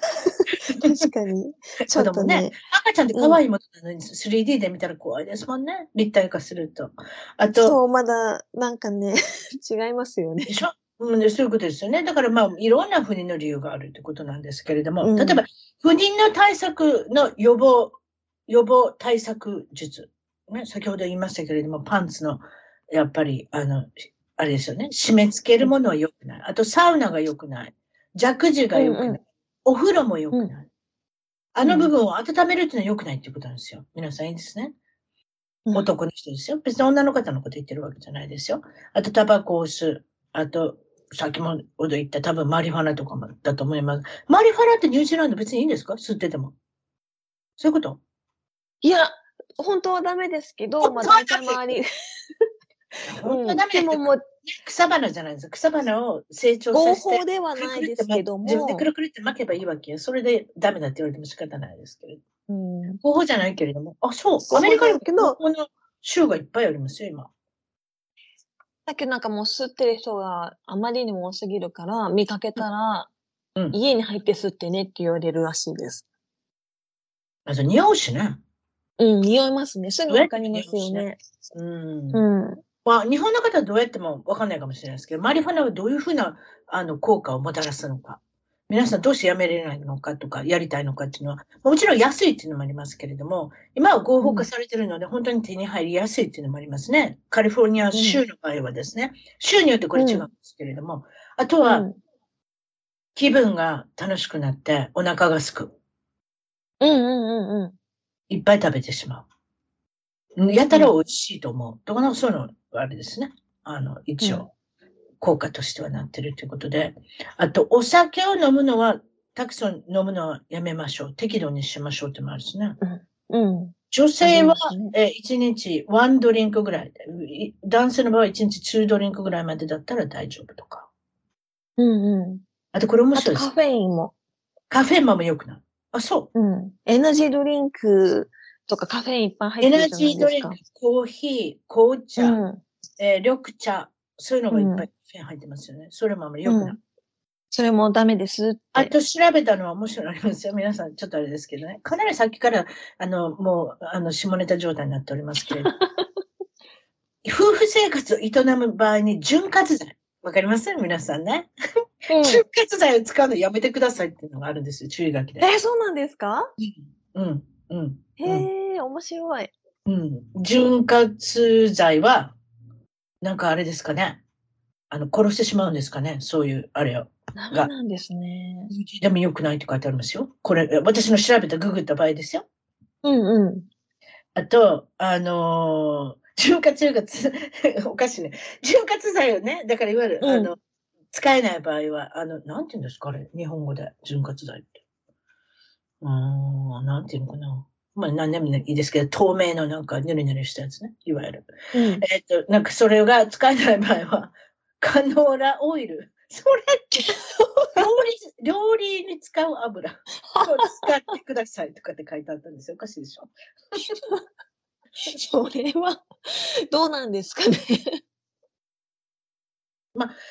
確かに。ちょっとね。赤ちゃんって可愛いものなのに、3D で見たら怖いですもんね。立体化すると。あと、そう、まだ、なんかね、違いますよね。でしょ？うん、でそういうことですよね。だからまあ、いろんな不妊の理由があるということなんですけれども、うん例えば、不妊の対策の予防、予防対策術。ね、先ほど言いましたけれども、パンツの、やっぱり、あの、あれですよね。締め付けるものは良くない。あと、サウナが良くない。ジャクジが良くない。うんうんお風呂も良くない。うんあの部分を温めるっていうのは良くないっていうことなんですよ。皆さんいいですね。うん男の人ですよ。別に女の方のこと言ってるわけじゃないですよ。あと、タバコを吸う。あと、さっきもほど言った多分マリファナとかもだと思います。マリファナってニュージーランド別にいいんですか？吸ってても。そういうこと？いや、本当はダメですけど、まあ大体周り。本当はうんダメでももう、草花じゃないですか。草花を成長合させて。法ではないですけども。自分でくるくるって巻けばいいわけよ。それでダメだって言われても仕方ないですけれど。うん。合法じゃないけれども。あ、そう。法アメリカにもだけど合法の州がいっぱいありますよ、今。だけどなんかもう吸ってる人があまりにも多すぎるから、見かけたら、うん家に入って吸ってねって言われるらしいです。あと、匂うしね。うん、匂いますね。すぐわかりますよね。うん。うん。まあ、日本の方はどうやってもわかんないかもしれないですけど、マリファナはどういうふうなあの効果をもたらすのか。皆さんどうしてやめれないのかとか、やりたいのかっていうのは、もちろん安いっていうのもありますけれども、今は合法化されてるので、本当に手に入りやすいっていうのもありますね。カリフォルニア州の場合はですね、州によってこれ違うんですけれども、あとはうん気分が楽しくなってお腹がすく。うんうんうんうん。いっぱい食べてしまう。やたら美味しいと思う。とかな、そういうの、あれですね。あの、一応、効果としてはなってるということで。あと、お酒を飲むのは、たくさん飲むのはやめましょう。適度にしましょうってのもあるしね。うん。女性はね、え1日1ドリンクぐらい男性の場合は1日2ドリンクぐらいまでだったら大丈夫とか。うんうん。あと、これ面あ白いです。とカフェインも。カフェインも良くない。あ、そう。うん。エナジードリンクとかカフェインいっぱい入ってエナるじゃないですか。ジードリンク、コーヒー、紅茶、うん。えー緑茶、そういうのがいっぱいうんカフェイン入ってますよね。それもあんまり良くない。うんそれもダメです。あと調べたのは面白いのありますよ。皆さん、ちょっとあれですけどね。かなりさっきから、あの、もう、あの、下ネタ状態になっておりますけれど。夫婦生活を営む場合に潤滑剤。わかります皆さんね。うん潤滑剤を使うのやめてくださいっていうのがあるんですよ。注意書きで。え、そうなんですか？うん、うん。へえ、面白い。うん。潤滑剤は、なんかあれですかね。あの、殺してしまうんですかね。そういう、あれを。ダメなんですね。でも良くないって書いてありますよ。これ、私の調べたググった場合ですよ。うんうん。あと、あのー潤滑潤滑、おかしいね。潤滑剤をね、だからいわゆる、うんあの、使えない場合は、あの、なんて言うんですか、あれ、日本語で、潤滑剤って。うーん、なんていうのかな。まあ、何でもいいですけど、透明のなんか、ぬるぬるしたやつね、いわゆる。うん。えっ、と、なんかそれが使えない場合は、カノーラオイル。それって、料理、料理に使う油を使ってくださいとかって書いてあったんですよ。おかしいでしょ？それは、どうなんですかね？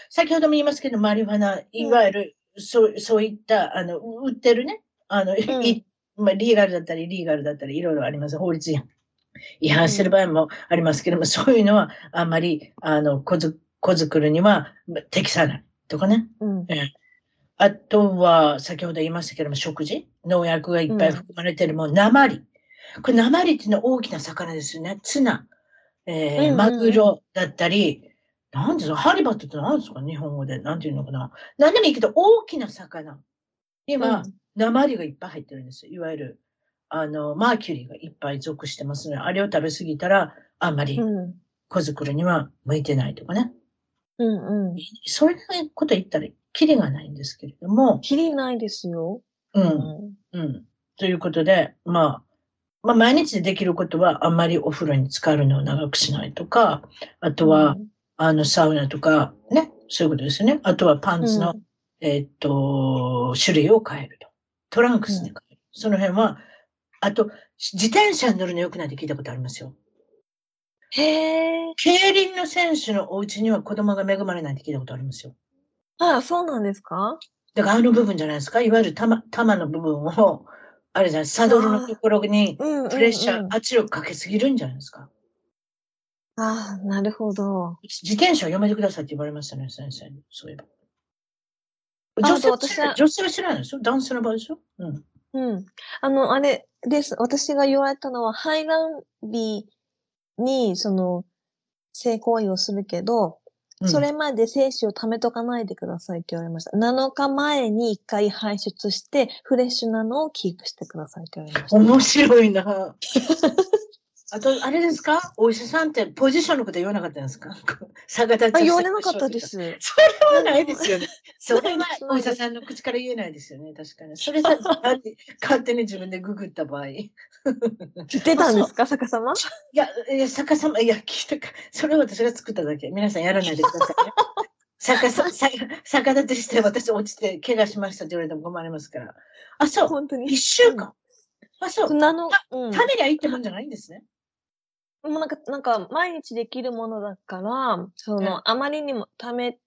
先ほども言いますけど、マリファナ、いわゆる、そう、そういった、あの、売ってるね、あの、んいまあ、リーガルだったり、リーガルだったり、いろいろあります。法律違反。違反してる場合もありますけども、そういうのは、あんまり、あの、子づ、子作るには適さない。とかね。うん。あとは、先ほど言いましたけども、食事農薬がいっぱい含まれてるもん、鉛。これ鉛っていうのは大きな魚ですよね。ツナ、えーうんうんうんマグロだったり、なんですか、ハリバットって何ですか日本語で。なんていうのかな何でもいいけど、大きな魚には、鉛がいっぱい入ってるんですよ。いわゆる、あの、マーキュリーがいっぱい属してますので、あれを食べ過ぎたら、あんまりうん。子作りには向いてないとかね。うんうん。そういうこと言ったら、キリがないんですけれども、きりないですよ。う。うんん。うん。ということで、まあ、まあ、毎日でできることは、あんまりお風呂に浸かるのを長くしないとか、あとは、あの、サウナとか、ね、そういうことですよね。あとはパンツの、えーっと、種類を変えると。トランクスで。その辺は、あと、自転車に乗るの良くないって聞いたことありますよ。へえ。競輪の選手のお家には子供が恵まれないって聞いたことありますよ。ああ、そうなんですか？だからあの部分じゃないですか？いわゆる玉、玉の部分を、あれじゃない、サドルのところに、うんうん、うん。プレッシャー、圧力かけすぎるんじゃないですか？ああ、なるほど。自転車をやめてくださいって言われましたね、先生に。そういえば。あ女性は私は女性は知らないでしょ？男性の場合でしょ？うん。うん。あの、あれです。私が言われたのは、排卵日に、その、性行為をするけど、うんそれまで精子を貯めとかないでくださいって言われました。7日前に1回排出して、フレッシュなのをキープしてくださいって言われました。面白いな。あと、あれですか？お医者さんってポジションのこと言わなかったんですか？逆立ち言われなかったです。それはないですよね。それはお医者さんの口から言えないですよね、確かに。それさ、勝手に自分でググった場合。出たんですか、逆さま？いや、いや、逆さま、いや、聞いたか。それは私が作っただけ。皆さんやらないでくださいね。逆さ、逆立ちして私落ちて怪我しましたって言われても困りますから。あ、そう。本当に。一週間。あ、そう。なの、うん、食べりゃいいってもんじゃないんですね。もうなんか、なんか、毎日できるものだから、その、うん、あまりにも貯め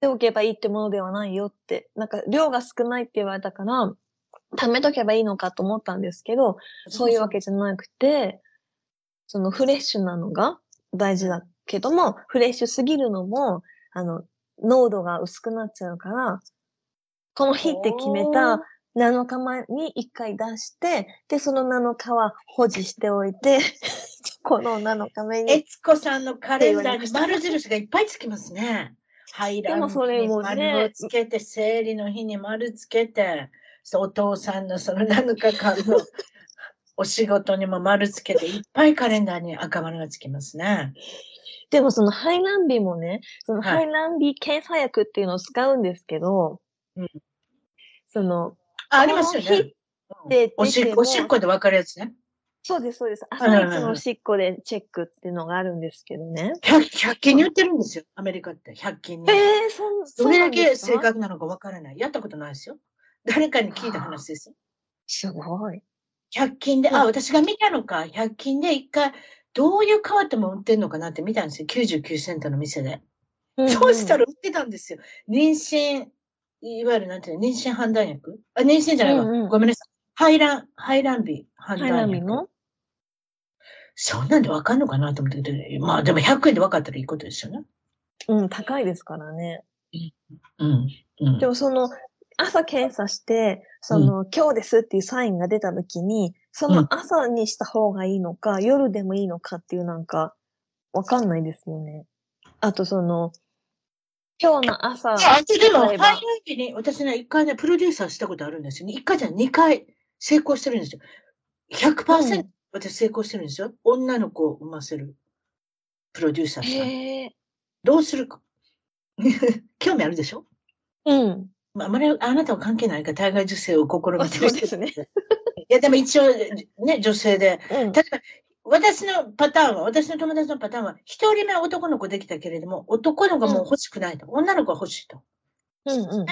ておけばいいってものではないよって、なんか、量が少ないって言われたから、貯めとけばいいのかと思ったんですけど、そういうわけじゃなくて、そのフレッシュなのが大事だけども、フレッシュすぎるのも、あの、濃度が薄くなっちゃうから、この日って決めた7日前に1回出して、で、その7日は保持しておいて、この7日目に。えつこさんのカレンダーに丸印がいっぱいつきますね。はい、でもそれもね。丸をつけて、生理の日に丸つけて、お父さんのその7日間の お仕事にも丸つけて、いっぱいカレンダーに赤丸がつきますね。でもその排卵日もね、その排卵日検査薬っていうのを使うんですけど、うん、その、あ、ありますよね。で、おしおしっこで分かるやつね。そうです、そうです。朝一のおしっこでチェックっていうのがあるんですけどね。100, 100均に売ってるんですよ、アメリカって。100均に。ええー、そんどれだけ正確なのか分からない。やったことないですよ。誰かに聞いた話ですよ。すごい。100均で、あ、私が見たのか。100均で一回、どういう変わっても売ってんのかなって見たんですよ。99セントの店で。うんうん、そうしたら売ってたんですよ。妊娠、いわゆるなんていうの、妊娠判断薬？あ、妊娠じゃないわ。うんうん、ごめんなさい。排卵、排卵日判断薬。そんなんでわかんのかなと思ってて、まあでも100円で分かったらいいことですよね。うん、高いですからね。うん。うん、でもその、朝検査して、その、うん、今日ですっていうサインが出た時に、その朝にした方がいいのか、うん、夜でもいいのかっていうなんか、わかんないですよね。あとその、今日の朝。あ、でも、最日に、私ね、一回ね、プロデューサーしたことあるんですよね。一回じゃ二回成功してるんですよ。100%、うん、私成功してるんですよ。女の子を産ませる。プロデューサーさん。どうするか。興味あるでしょ？うん。まあ、あまりあなたは関係ないから、対外受精を心がけてそうですね。いや、でも一応、ね、女性で。うん、例えば、私のパターンは、私の友達のパターンは、一人目は男の子できたけれども、男の子も欲しくないと。うん、女の子は欲しいと。うんうん。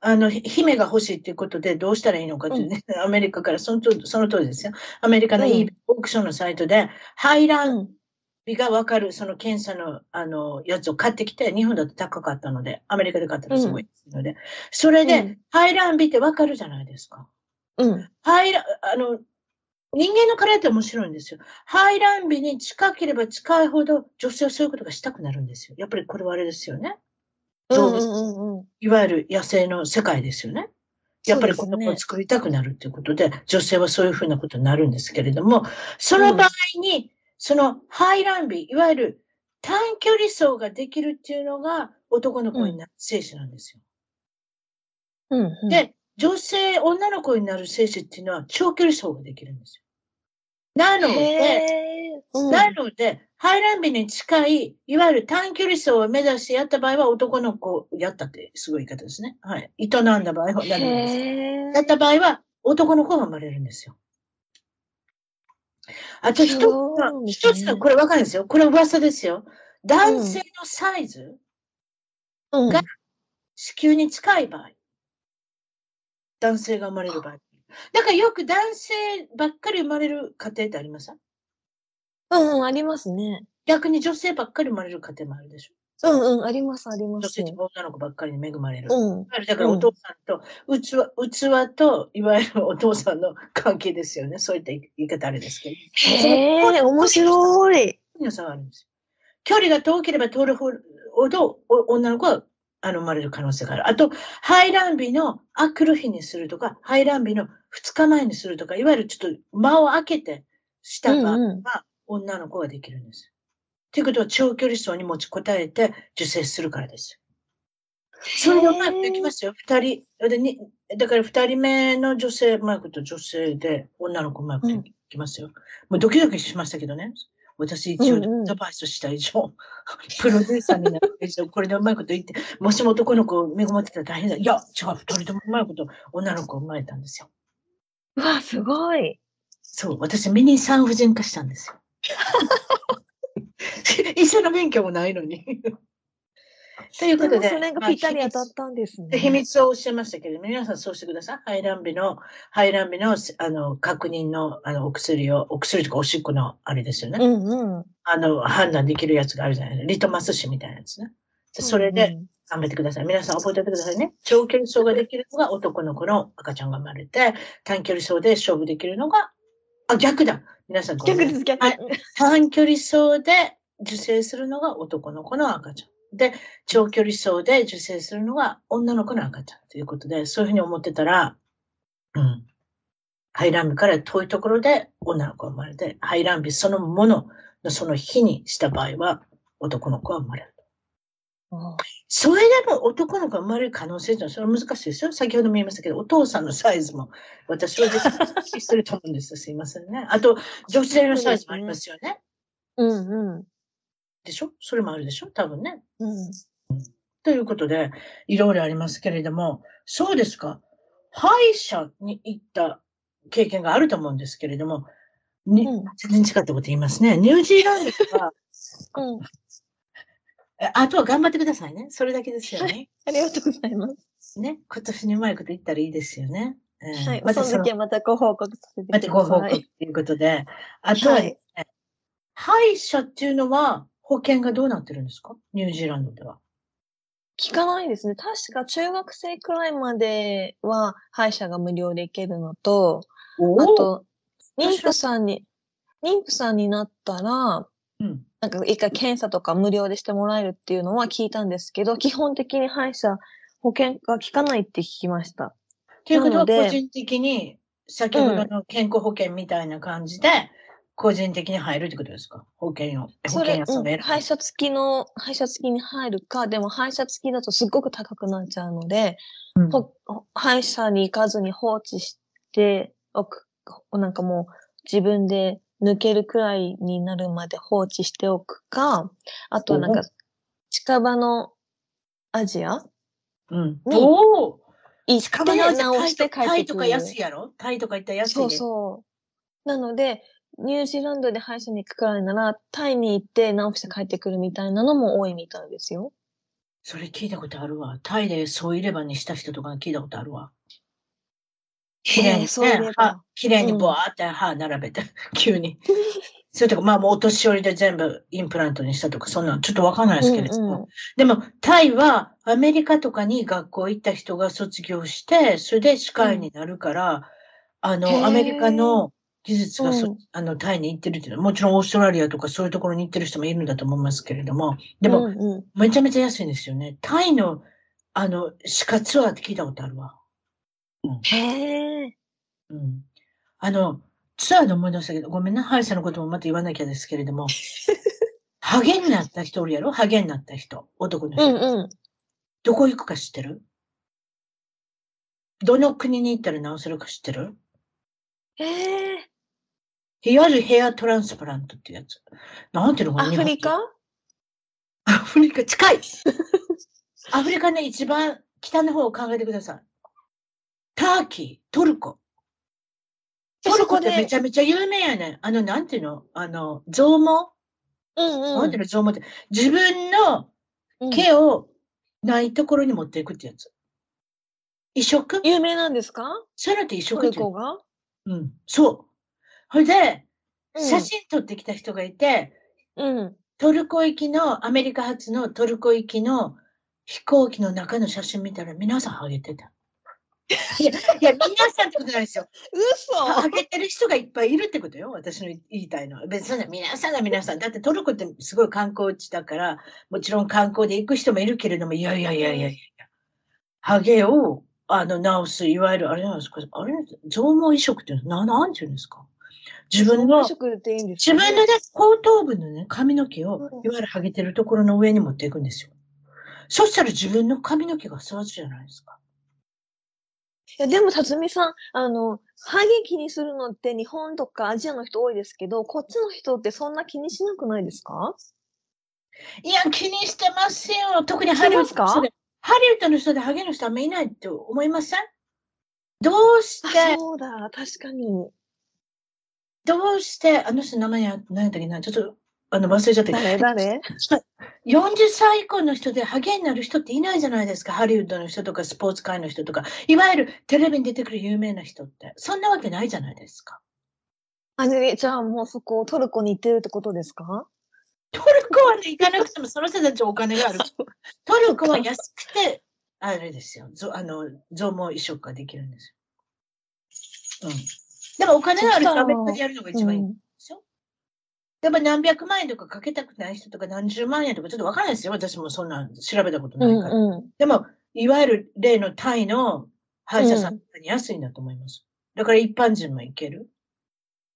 あの、姫が欲しいっていうことでどうしたらいいのかってね、うん、アメリカからそのとその通りですよ。アメリカのいいオークションのサイトで、排卵日がわかるその検査のあのやつを買ってきて、日本だと高かったので、アメリカで買ったらすごいですので、それで、排卵日ってわかるじゃないですか。うん。排卵、あの、人間の体って面白いんですよ。排卵日に近ければ近いほど女性はそういうことがしたくなるんですよ。やっぱりこれはあれですよね。動物、いわゆる野生の世界ですよね。やっぱり子供を作りたくなるということで、で女性はそういうふうなことになるんですけれども、その場合に、その排卵日、いわゆる短距離走ができるっていうのが男の子になる精子なんですよ。うんうん、で、女性、女の子になる精子っていうのは長距離走ができるんですよ。なので、うん、なので、排卵日に近い、いわゆる短距離走を目指してやった場合は男の子やったってすごい言い方ですね。はい。営んだ場合はやるんです。やった場合は男の子が生まれるんですよ。あと一つは、一つは、これわかるんですよ。これ噂ですよ。男性のサイズが子宮に近い場合、男性が生まれる場合。だからよく男性ばっかり生まれる家庭ってありますうんうん、ありますね。逆に女性ばっかり生まれる家庭もあるでしょ？うんうん、あります、あります。女性と女の子ばっかりに恵まれる。うん。だからお父さんと、器、器と、いわゆるお父さんの関係ですよね。そういった言い方あれですけど。へえ、面白い。差があるんですよ。距離が遠ければ遠るほど、女の子は、あの、生まれる可能性がある。あと、排卵日のあくる日にするとか、排卵日の2日前にするとか、いわゆるちょっと間を空けてした場合は、女の子ができるんです。ということは長距離走に持ちこたえて受精するからです。それでうまくできますよ。二人。でにだから二人目の女性、うまくと女性で女の子うまくできますよ。うん、もうドキドキしましたけどね。私一応アドバイスした以上、プロデューサーになる以上、これでうまいこと言って、もしも男の子を恵まってたら大変だ。いや、違う、二人ともうまいこと女の子を生まれたんですよ。うわ、すごい。そう、私ミニ産婦人科したんですよ。医者の免許もないのに。ということで。それがぴったり当たったんですね。秘密をおっしゃいましたけれども、皆さんそうしてください。排卵日の、排卵日の、あの、確認の、あの、お薬を、お薬とかおしっこの、あれですよね。うんうん。あの、判断できるやつがあるじゃないですか。リトマス紙みたいなやつね。それで、頑張ってください。皆さん覚えておいてくださいね。長距離走ができるのが男の子の赤ちゃんが生まれて、短距離走で勝負できるのが、あ、逆だ。皆さん逆です、逆。はい、短距離走で受精するのが男の子の赤ちゃん。で、長距離走で受精するのが女の子の赤ちゃんということで、そういうふうに思ってたら、うん。排卵日から遠いところで女の子が生まれて、排卵日そのもののその日にした場合は男の子が生まれる。それでも男の子が生まれる可能性というのは、それは難しいですよ。先ほども言いましたけど、お父さんのサイズも、私は実はしてると思うんですよ。すいませんね。あと、女性のサイズもありますよね。うんうん。でしょ？それもあるでしょ？多分ね。うん。ということで、いろいろありますけれども、そうですか。歯医者に行った経験があると思うんですけれども、に、うん、全然違ったこと言いますね。ニュージーランドとか、うん、あとは頑張ってくださいね。それだけですよね。ありがとうございます。ね。今年にうまいこと言ったらいいですよね。えー、はい。またその時はまたご報告させてください。またご報告ということで。あとは、ね、はい、歯医者っていうのは、保険がどうなってるんですか？ニュージーランドでは。聞かないですね。確か中学生くらいまでは歯医者が無料で行けるのと、あと、妊婦さんに、妊婦さんになったら、うん、なんか一回検査とか無料でしてもらえるっていうのは聞いたんですけど、基本的に歯医者、保険が効かないって聞きました。ということは個人的に、先ほどの健康保険みたいな感じで、個人的に入るってことですか？保険を。保険屋さんで、うん、歯医者付きの、歯医者付きに入るか、でも歯医者付きだとすっごく高くなっちゃうので、うん、歯医者に行かずに放置しておく、なんかもう自分で抜けるくらいになるまで放置しておくか、あとはなんか、近場のアジア？うん。おお近場のアジア直して帰ってくる。タイとか安いやろ？タイとか行ったら安いそうそう。なので、ニュージーランドで歯医者に行くくらいなら、タイに行って直して帰ってくるみたいなのも多いみたいですよ。それ聞いたことあるわ。タイでそういればにした人とか聞いたことあるわ。綺麗に、ね、歯、綺麗にボワーって歯並べて、うん、急に。それとか、まあもうお年寄りで全部インプラントにしたとか、そんなのちょっとわかんないですけれど。も。うんうん、でも、タイはアメリカとかに学校行った人が卒業して、それで歯科医になるから、うん、あの、アメリカの技術がそ、うん、あの、タイに行ってるっていうの。は、もちろんオーストラリアとかそういうところに行ってる人もいるんだと思いますけれども、でも、うんうん、めちゃめちゃ安いんですよね。タイの、あの、歯科ツアーって聞いたことあるわ。うん、へえ。うん。あの、ツアーで思い出したけど、ごめんな、歯医者のこともまた言わなきゃですけれども、ハゲになった人おるやろ？ハゲになった人。男の人。うんうん。どこ行くか知ってる？どの国に行ったら治せるか知ってる？ええー。いわゆるヘアトランスプラントってやつ。なんていうのかなアフリカ？アフリカ、近いアフリカね、一番北の方を考えてください。ターキー、トルコ。トルコってめちゃめちゃ有名やねん。あの、なんていうの？あの、増毛？うんうん。なんていうの？増毛って。自分の毛をないところに持っていくってやつ。移植？有名なんですか？そういうのって移植って。トルコが？うん、そう。それで、写真撮ってきた人がいて、うん。トルコ行きの、アメリカ発のトルコ行きの飛行機の中の写真見たら皆さんハゲてた。いや、いや、皆さんってことないですよ。嘘ハゲてる人がいっぱいいるってことよ。私の言いたいのは。別に皆さんが皆さん。だってトルコってすごい観光地だから、もちろん観光で行く人もいるけれども、いやいやいやいやいや。ハゲをあの、治す、いわゆる、あれなんですか、あれ、増毛移植ってな、なんて言うんですか？自分の、自分のね、後頭部のね、髪の毛を、いわゆるハゲてるところの上に持っていくんですよ。そしたら自分の髪の毛が育つじゃないですか。いや、でも、辰巳さん、あの、ハゲ気にするのって日本とかアジアの人多いですけど、こっちの人ってそんな気にしなくないですか？いや、気にしてますよ。特にハリウッドの人で。ハリウッドの人でハゲの人あんまいないって思いません？どうして？そうだ、確かに。どうして、あの人名前や、何やったっけな、ちょっと、あの、忘れちゃった誰誰 ?40 歳以降の人でハゲになる人っていないじゃないですか。ハリウッドの人とか、スポーツ界の人とか。いわゆるテレビに出てくる有名な人って。そんなわけないじゃないですか。あ、じゃあもうそこ、トルコに行ってるってことですか？トルコはね、行かなくてもその人たちお金がある。トルコは安くて、あれですよ。あの、増毛移植ができるんですよ。うん。でもお金がある人アメリカでやるのが一番いい。うん、でも何百万円とかかけたくない人とか何十万円とかちょっとわからないですよ。私もそんな調べたことないから。うんうん、でも、いわゆる例のタイの歯医者さんに安いんだと思います。だから一般人も行ける。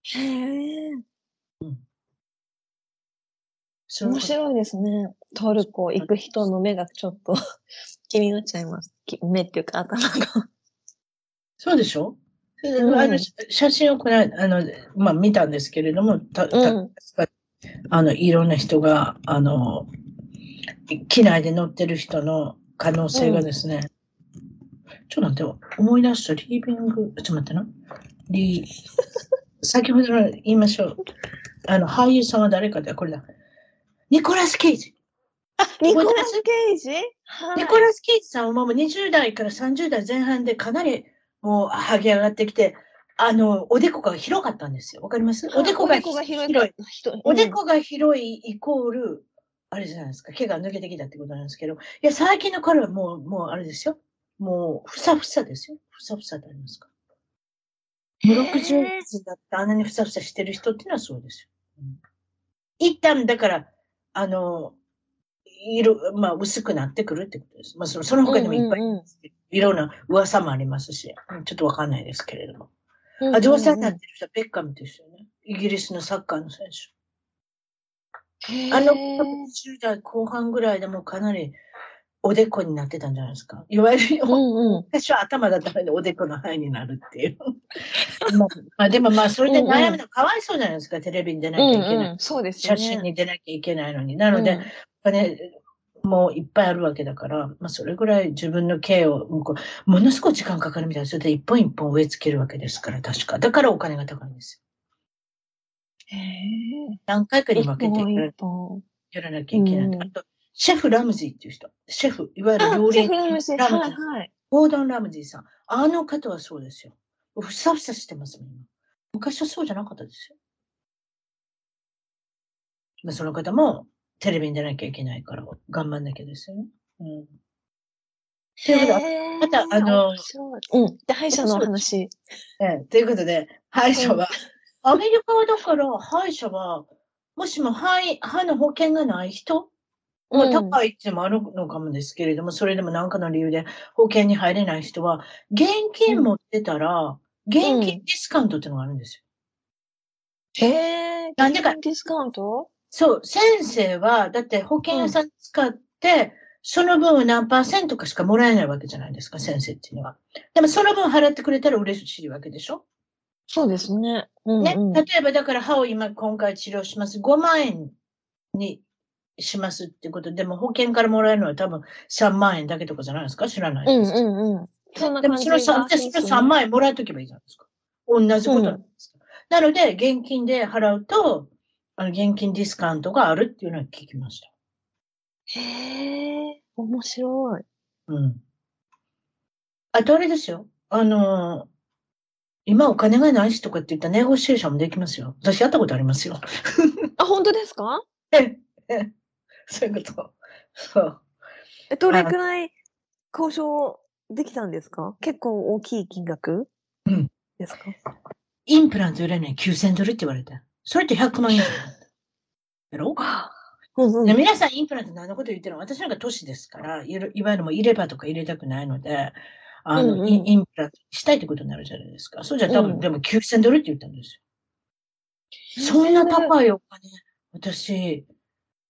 へえ。うん。面白いですね。トルコ行く人の目がちょっと 気になっちゃいます。目っていうか頭が。そうでしょ？うん、あの写真をこれあの、まあ、見たんですけれども、たた、うん、あのいろんな人があの機内で乗ってる人の可能性がですね、うん、ちょっと待って、思い出した、リービング、ちょっと待ってな。リ 先ほどの言いましょう。あの、俳優さんは誰かで、これだ。ニコラス・ケイジ。あ、ニコラス・ケイジ、はい、ニコラス・ケイジさんはもう20代から30代前半でかなりもう、はぎ上がってきて、あの、おでこが広かったんですよ。わかります？おでこが広い。おでこが広いイコール、あれじゃないですか。毛が抜けてきたってことなんですけど。いや、最近の彼はもう、もうあれですよ。もう、ふさふさですよ。ふさふさってありますか？もう60だってあんなにふさふさしてる人っていうのはそうですよ。うん、一旦、だから、あの、色、まあ、薄くなってくるってことです。まあ、そのその他にもいっぱい、いろんな噂もありますし、ちょっとわかんないですけれども。うんうんうん、あ、上手になってる人はベッカムですよね。イギリスのサッカーの選手。あの、10代後半ぐらいでもかなりおでこになってたんじゃないですか。いわゆる、うんうん、私は頭だったのでおでこの範囲になるっていう。まあ、でもまあ、それで悩むのかわいそうじゃないですか、テレビに出なきゃいけない。うんうん、そうですね。写真に出なきゃいけないのに。なので、うん、ね、もいっぱいあるわけだから、まあ、それぐらい自分の毛を、ものすごい時間かかるみたいな、それで一本一本植え付けるわけですから、確か。だからお金が高いんですよ。へ何回かに分けてやらなきゃいけない。うん、あと、シェフ・ラムジーっていう人。シェフ、いわゆる料理人。シェフ・ラムジー。はいはい。ゴードン・ラムジーさん。あの方はそうですよ。ふさふさしてますもん、昔はそうじゃなかったですよ。まあ、その方もテレビに出なきゃいけないから頑張んなきゃですよね。うん。ということで、また、あの、うん。で、歯医者の話。ええ、ということで、歯医者は、アメリカはだから、歯医者は、もしも歯歯の保険がない人、まあ、高いってもあるのかもですけれども、それでも何かの理由で保険に入れない人は、現金持ってたら、現金ディスカウントってのがあるんですよ。へえ。なんでか。ディスカウント？そう、先生は、だって保険屋さん使って、その分何パーセントかしかもらえないわけじゃないですか、先生っていうのは。でもその分払ってくれたら嬉しいわけでしょ？そうですね。うんうん、ね。例えばだから歯を今今回治療します。5万円にしますってことでも保険からもらえるのは多分3万円だけとかじゃないですか？知らないです。うんうんうん。そんな感じでもその 3, その3万円もらえとけばいいじゃないですか。同じことなんですか？うん、なので、現金で払うと、あの、現金ディスカウントがあるっていうのは聞きました。へえ、面白い。うん。あとあれですよ。あの、今お金がないしとかって言ったらネゴシエーションもできますよ。私やったことありますよ。あ、本当ですか？ええ、そういうこと。そう。え、どれくらい交渉できたんですか？結構大きい金額うん。ですか？インプラント売れない9000ドルって言われた。それって100万円やろ？うんうん、皆さんインプラント何のこと言ってるの？私なんか都市ですから、いわゆるもう入れ歯とか入れたくないので、あの、うんうん、インプラントしたいってことになるじゃないですか。そうじゃ多分、うん、でも9000ドルって言ったんですよ。そんな高いお金、私、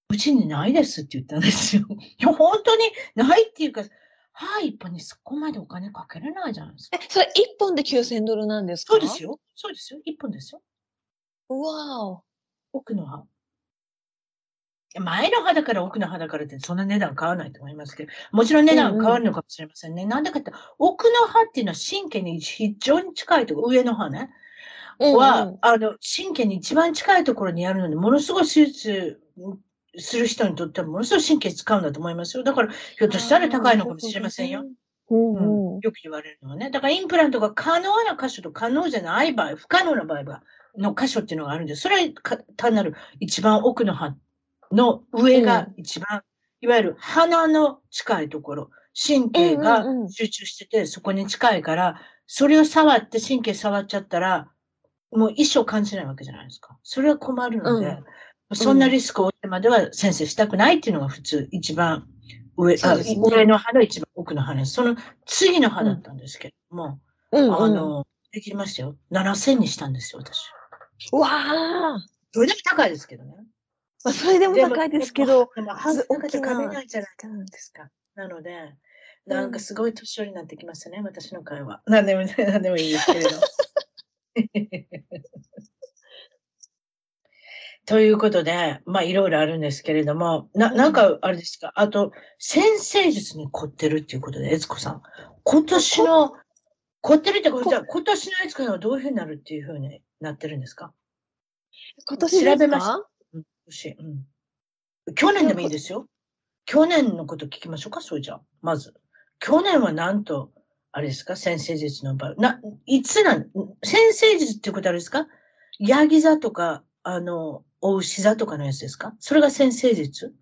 うちにないですって言ったんですよ。いや、本当にないっていうか、歯一本にそこまでお金かけれないじゃないですか。え、それ一本で9000ドルなんですか？そうですよ。そうですよ。一本ですよ。うわお。奥の歯。前の歯だから奥の歯だからってそんな値段変わらないと思いますけど、もちろん値段変わるのかもしれませんね。なんでかって、奥の歯っていうのは神経に非常に近いところ、上の歯ね。は、うんうんあの、神経に一番近いところにあるので、ものすごい手術する人にとってはものすごい神経使うんだと思いますよ。だから、ひょっとしたら高いのかもしれませんよ。。うんうん。よく言われるのはね。だからインプラントが可能な箇所と可能じゃない場合、不可能な場合がの箇所っていうのがあるんです。それはか単なる一番奥の歯の上が一番、いわゆる鼻の近いところ、神経が集中してて、そこに近いから、それを触って神経触っちゃったら、もう一生感じないわけじゃないですか。それは困るので、うんそんなリスクを負ってまでは先生したくないっていうのが普通、一番上、ね上の歯の一番奥の歯です。その次の歯だったんですけども、うんうん。あの、できましたよ。7000にしたんですよ、私。うわあ。それでも高いですけどね。まあ、それでも高いですけど。でも、大きなないじゃないですか。なので、なんかすごい年寄りになってきましたね、私の会話。なんでも、なんでもいいですけれど。ということで、まあいろいろあるんですけれども、な、なんかあれですか、あと、先生術に凝ってるっていうことで、悦子さん。今年の、凝ってるってことは、じゃあ今年の悦子さんはどういうふうになるっていうふうになってるんですか？今年ですか？調べましたうん、年うん。去年でもいいですよ。去年のこと聞きましょうか、それじゃあ。まず。去年はなんと、あれですか、先生術の場合。な、いつなん、先生術ってことあれですか？ヤギ座とか、あの、お牛座とかのやつですか？それが先生術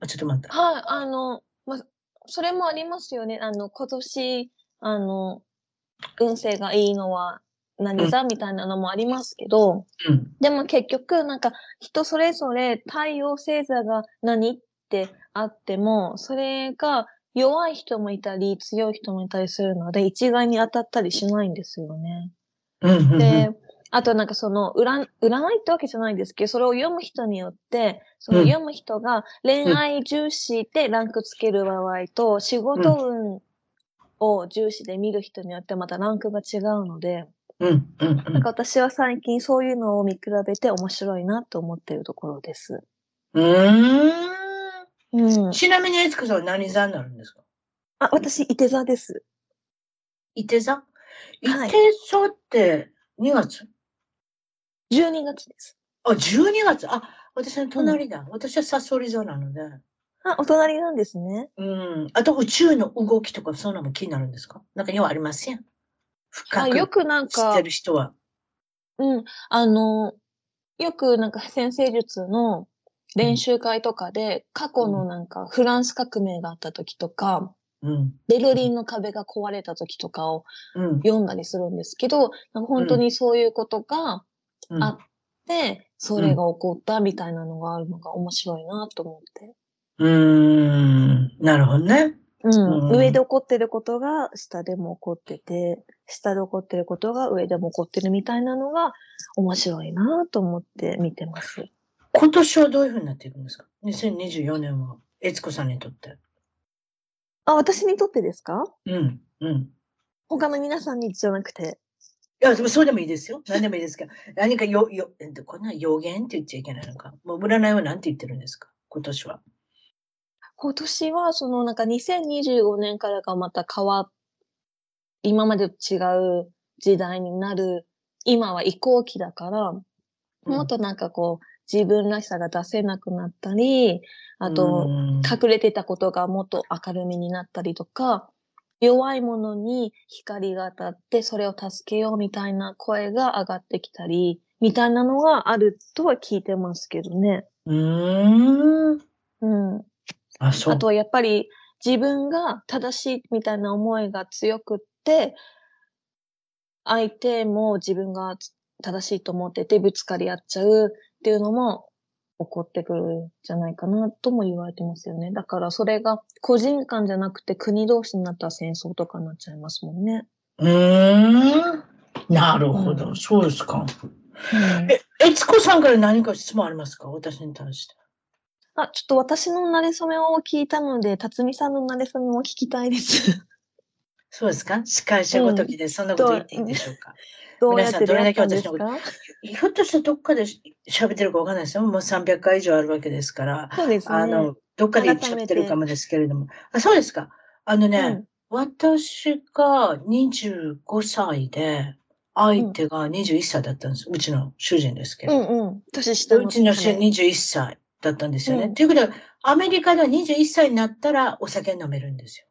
あ、ちょっと待った。はい、あの、ま、それもありますよね。あの、今年、あの、運勢がいいのは何座みたいなのもありますけど、うん。でも結局、なんか、人それぞれ太陽星座が何ってあっても、それが弱い人もいたり、強い人もいたりするので、一概に当たったりしないんですよね。うんうんうん。で、あとなんかその、占、占いってわけじゃないんですけど、それを読む人によって、そのうん読む人が恋愛重視でランクつける場合と、仕事運を重視で見る人によってまたランクが違うので、うん、うん、うんなんか私は最近そういうのを見比べて面白いなと思っているところです。うーうんん。。ちなみに、悦子さんは何座になるんですか？あ、私、いて座です。いて座？いはいて座って2月？12月です。あ、12月。あ、私の隣だ。私はサソリ座なので。あ、お隣なんですね。うん。あと宇宙の動きとかそういうのも気になるんですか？なんか要はありません？あ、深くよくなんか知って、る人は。うん、あの、よくなんか先生術の練習会とかで、過去のなんかフランス革命があった時とか、うん。ベルリンの壁が壊れた時とかをうん。読んだりするんですけど、なんか本当にそういうことがうんあって、それが起こったみたいなのがあるのが面白いなと思って。うーん。なるほどね。うん。うん上で起こってることが下でも起こってて、下で起こってることが上でも起こってるみたいなのが面白いなと思って見てます。今年はどういうふうになっていくんですか ?2024 年は、悦子さんにとって。あ、私にとってですか？うん。うん。他の皆さんにじゃなくて。いや、でもそうでもいいですよ。何でもいいですけど。何かよ、よ、えっと、こんな予言って言っちゃいけないのか。もう占いは何て言ってるんですか？今年は。今年は、そのなんか2025年からがまた変わっ、今までと違う時代になる、今は移行期だから、もっとなんかこう、自分らしさが出せなくなったり、あと、うん隠れてたことがもっと明るみになったりとか、弱いものに光が当たって、それを助けようみたいな声が上がってきたり、みたいなのがあるとは聞いてますけどね。うーん。うん。あ、そう。あとはやっぱり自分が正しいみたいな思いが強くって、相手も自分が正しいと思っててぶつかり合っちゃうっていうのも起こってくるんじゃないかなとも言われてますよね。だからそれが個人間じゃなくて国同士になったら戦争とかになっちゃいますもんね。うーん。なるほど。うんそうですか。うんえ、悦子さんから何か質問ありますか？私に対して。あ、ちょっと私の馴れ初めを聞いたので、辰巳さんの馴れ初めも聞きたいです。そうですか？司会者ごときでそんなこと言っていいんでしょうか、どうやってどれだけ私のこと、ひょっとしたらどっかで喋ってるかわかんないですよ。もう300回以上あるわけですから。そうですね。あの、どっかで喋ってるかもですけれども。あ、そうですか。あのね、うん、私が25歳で、相手が21歳だったんです。うちの主人ですけど。うんうん。年下の。うちの主人21歳だったんですよね。と、うん、いうことは、アメリカでは21歳になったらお酒飲めるんですよ。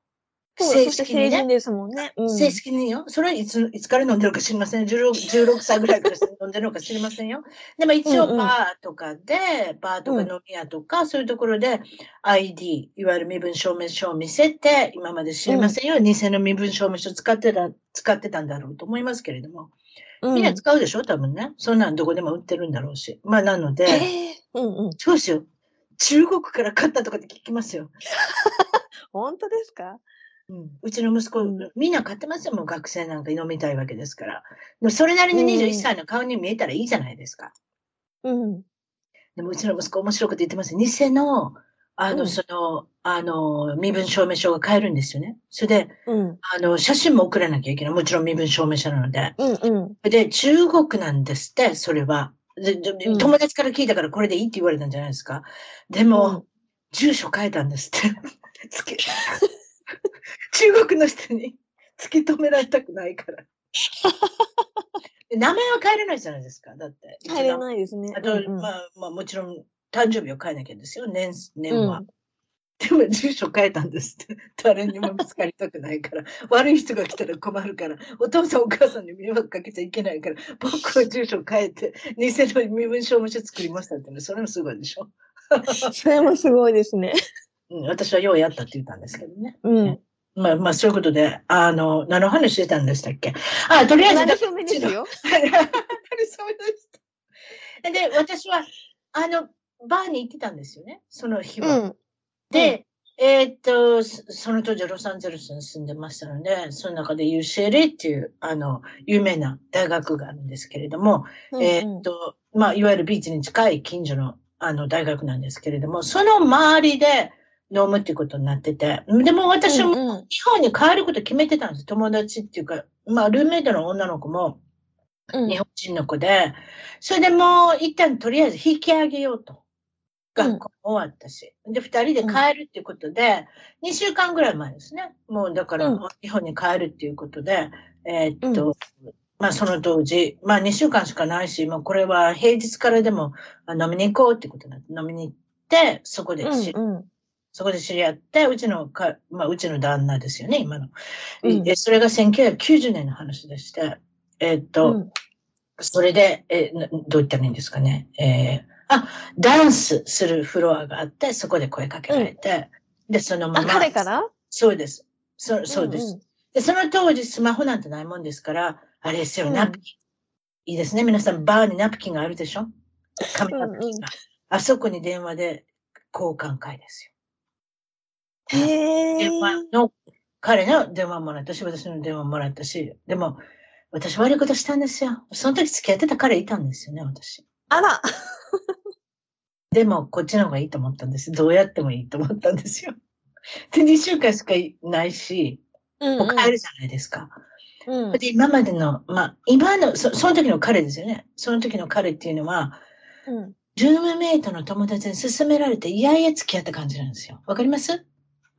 正式にね。ですもんね。うん、正式によ。それはいつ、いつから飲んでるか知りません。16, 16歳ぐらいから飲んでるのか知りませんよ。でも一応バーとかで、うんうん、バーとか飲み屋とか、うん、そういうところで ID、いわゆる身分証明書を見せて、今まで知りませんよ。うん、偽の身分証明書使ってた、使ってたんだろうと思いますけれども。みんな使うでしょ？多分ね。そんなんどこでも売ってるんだろうし。まあなので、うんうん、そうですよ。中国から買ったとかって聞きますよ。本当ですか？うん、うちの息子、うん、みんな買ってますよ、もう学生なんか飲みたいわけですから。でもそれなりに21歳の顔に見えたらいいじゃないですか。うん。でもうちの息子面白く言ってます。偽の、あの、うん、その、あの、身分証明書が買えるんですよね。それで、うん、あの、写真も送らなきゃいけない。もちろん身分証明書なので。うんうん、で、中国なんですって、それは。で友達から聞いたからこれでいいって言われたんじゃないですか？でも、住所変えたんですって。中国の人に突き止められたくないから。名前は変えれないじゃないですか？だって。変えれないですね。あと、うんうん、まあ、まあ、もちろん、誕生日を変えなきゃですよ。年、年は。うん、でも、住所変えたんですって。誰にも見つかりたくないから。悪い人が来たら困るから。お父さんお母さんに迷惑かけちゃいけないから。僕は住所変えて、偽の身分証明書作りましたってね。それもすごいでしょ。それもすごいですね。うん、私はようやったって言ったんですけどね。うん。まあ、まあ、そういうことで、あの、何の話してたんでしたっけ？あ、とりあえず。何初めですよ。何初めでした。で、私は、あの、バーに行ってたんですよね、その日は。うん、で、うん、えー、っと、その当時ロサンゼルスに住んでましたので、その中で UCLA っていう、あの、有名な大学があるんですけれども、うんうん、えー、っと、まあ、いわゆるビーチに近い近所の、あの、大学なんですけれども、その周りで、飲むっていうことになってて。でも私も日本に帰ること決めてたんです。友達っていうか、まあ、ルーメイトの女の子も日本人の子で、それでもう一旦とりあえず引き上げようと。学校終わったし。で、二人で帰るっていうことで、二週間ぐらい前ですね。もうだから、日本に帰るっていうことで、えー、っと、まあその当時、まあ2週間しかないし、もうこれは平日からでも飲みに行こうってことになって、飲みに行って、そこで知うんうん、そこで知り合って、うちのか、まあ、うちの旦那ですよね、今の。うん、それが1990年の話でして、えー、っと、うん、それで、えー、どう言ったらいいんですかね。えー、あ、ダンスするフロアがあって、そこで声かけられて、うん、で、そのまま。彼から？そうです。そそうです、うんうん、で。その当時スマホなんてないもんですから、あれですよ、ナプキン。いいですね。皆さん、バーにナプキンがあるでしょ？紙ナプキンが。あそこに電話で交換会ですよ。へ電話の、彼の電話もらったし、私の電話もらったし、でも、私悪いことしたんですよ。その時付き合ってた彼いたんですよね、私。あらでも、こっちの方がいいと思ったんです。どうやってもいいと思ったんですよ。で、2週間しかないし、うんうん、もう帰るじゃないですか。うん、で今までの、まあ、今のそ、その時の彼ですよね。その時の彼っていうのは、うん、ルームメイトの友達に勧められて、いやいや付き合った感じなんですよ。わかります？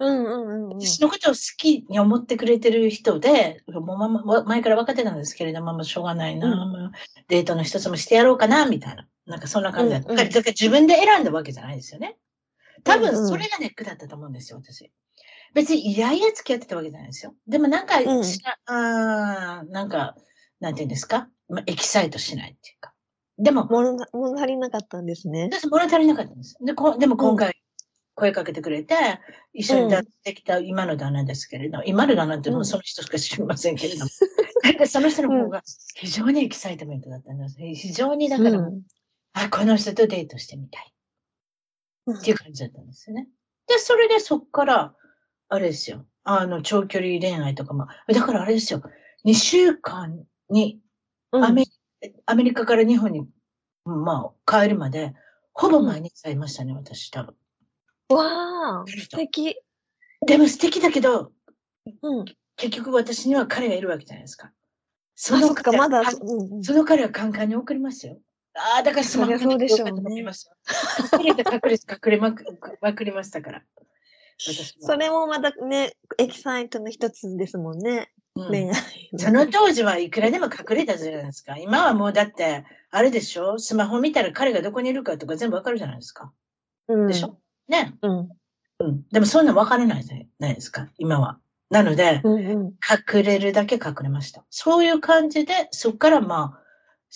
うんうんうん、私のことを好きに思ってくれてる人で、もうまま前から分かってたんですけれども、もうしょうがないな、うん、デートの一つもしてやろうかな、みたいな。なんかそんな感じだった。うんうん、だから自分で選んだわけじゃないですよね。多分それがネックだったと思うんですよ、私。別にいやいや付き合ってたわけじゃないですよ。でもなんか、うん、あなんか、なんていうんですか、まあ、エキサイトしないっていうか。でも、物足りなかったんですね。物足りなかったんです。で、こでも今回、声かけてくれて、一緒にやってきた今の旦那ですけれど、うん、今の旦那ってもうその人しか知りませんけれども、うん、その人の方が非常に excitement だったんです。非常にだから、うん、あ、この人とデートしてみたい。っていう感じだったんですよね。で、それでそっから、あれですよ。あの、長距離恋愛とかも、だからあれですよ。2週間にアメ、アメリカから日本に、まあ、帰るまで、ほぼ毎日会いましたね、私、多分。わあ、素敵。でも素敵だけど、うん。結局私には彼がいるわけじゃないですか。そのか、まだ、うんうん、その彼はカンカンに送りますよ。ああ、だからスマホそうでしょうね。隠れて隠れて隠れまくまくりましたから。それもまたね、エキサイトの一つですもんね。うん、恋愛。その当時はいくらでも隠れたじゃないですか。今はもうだって、あれでしょ？スマホ見たら彼がどこにいるかとか全部わかるじゃないですか。うん、でしょ？ね。うん。うん。でもそんなわからないじゃないですか、今は。なので、うんうん、隠れるだけ隠れました。そういう感じで、そこからまあ、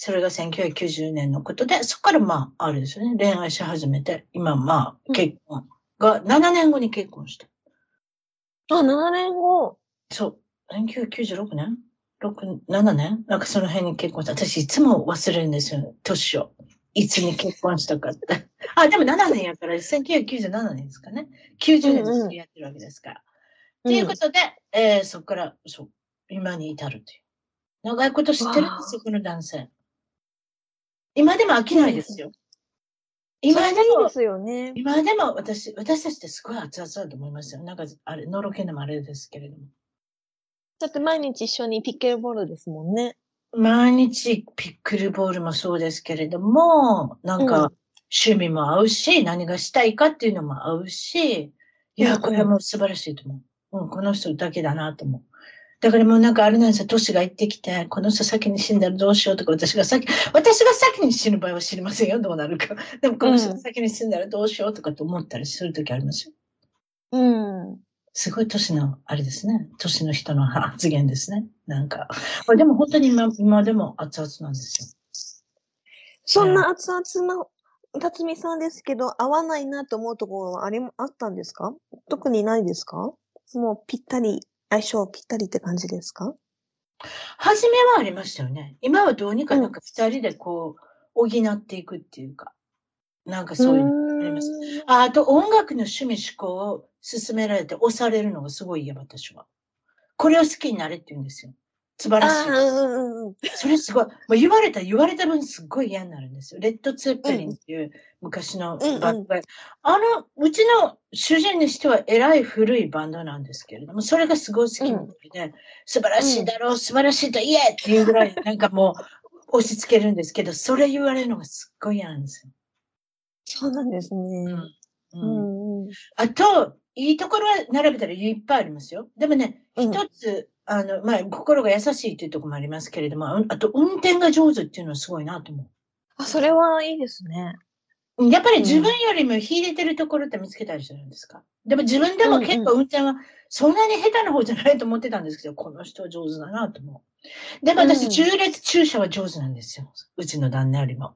それが1990年のことで、そこからまあ、あれですよね、恋愛し始めて、今まあ、結婚が、7年後に結婚した。あ、7年後そう。1996年 ?6、7年？なんかその辺に結婚した。私いつも忘れるんですよ、年を。いつに結婚したかって。あ、でも7年やから、1997年ですかね。90年で付き合ってるわけですから。と、うん、いうことで、えー、そこから、そう、今に至るという。長いこと知ってるんですよ、この男性。今でも飽きないですよ。今でも、ですよね、今でも私、私たちってすごい熱々だと思いますよ。なんか、あれ、のろけのもあれですけれども。だって毎日一緒にピッケルボールですもんね。毎日ピックルボールもそうですけれども、なんか趣味も合うし、うん、何がしたいかっていうのも合うし、いや、これはもう素晴らしいと思う。うん、この人だけだなと思う。だからもうなんかあれなんですよ、年が行ってきて、この人先に死んだらどうしようとか、私が先、私が先に死ぬ場合は知りませんよ、どうなるか。でもこの人が先に死んだらどうしようとかと思ったりするときありますよ。うん。すごい年の、あれですね。年の人の発言ですね。なんか。でも本当に今、今でも熱々なんですよ。そんな熱々な、辰巳さんですけど、合わないなと思うところはあり、あったんですか？特にないですか？もうぴったり、相性ぴったりって感じですか？初めはありましたよね。今はどうにかなんか二人でこう、補っていくっていうか。なんかそういうのあります。ああと音楽の趣味思考を勧められて押されるのがすごい嫌、私は。これを好きになれって言うんですよ。素晴らしい。それすごい。もう言われた、言われた分すっごい嫌になるんですよ。レッド・ツェッペリンっていう昔のバンド、うんうん、あの、うちの主人にしては偉い古いバンドなんですけれども、それがすごい好きなので、うん、素晴らしいだろう、素晴らしいと言えっていうぐらい、なんかもう押し付けるんですけど、それ言われるのがすっごい嫌なんですよ。そうなんですね。うん。うん、あと、いいところは並べたらいっぱいありますよ。でもね、一つ、あの、まあ、心が優しいというところもありますけれども、あと、運転が上手っていうのはすごいなと思う。あ、それはいいですね。やっぱり自分よりも秀でてるところって見つけたりするんですか、でも自分でも結構運転はそんなに下手な方じゃないと思ってたんですけど、この人は上手だなと思う。でも私、中列駐車は上手なんですよ。うちの旦那よりも。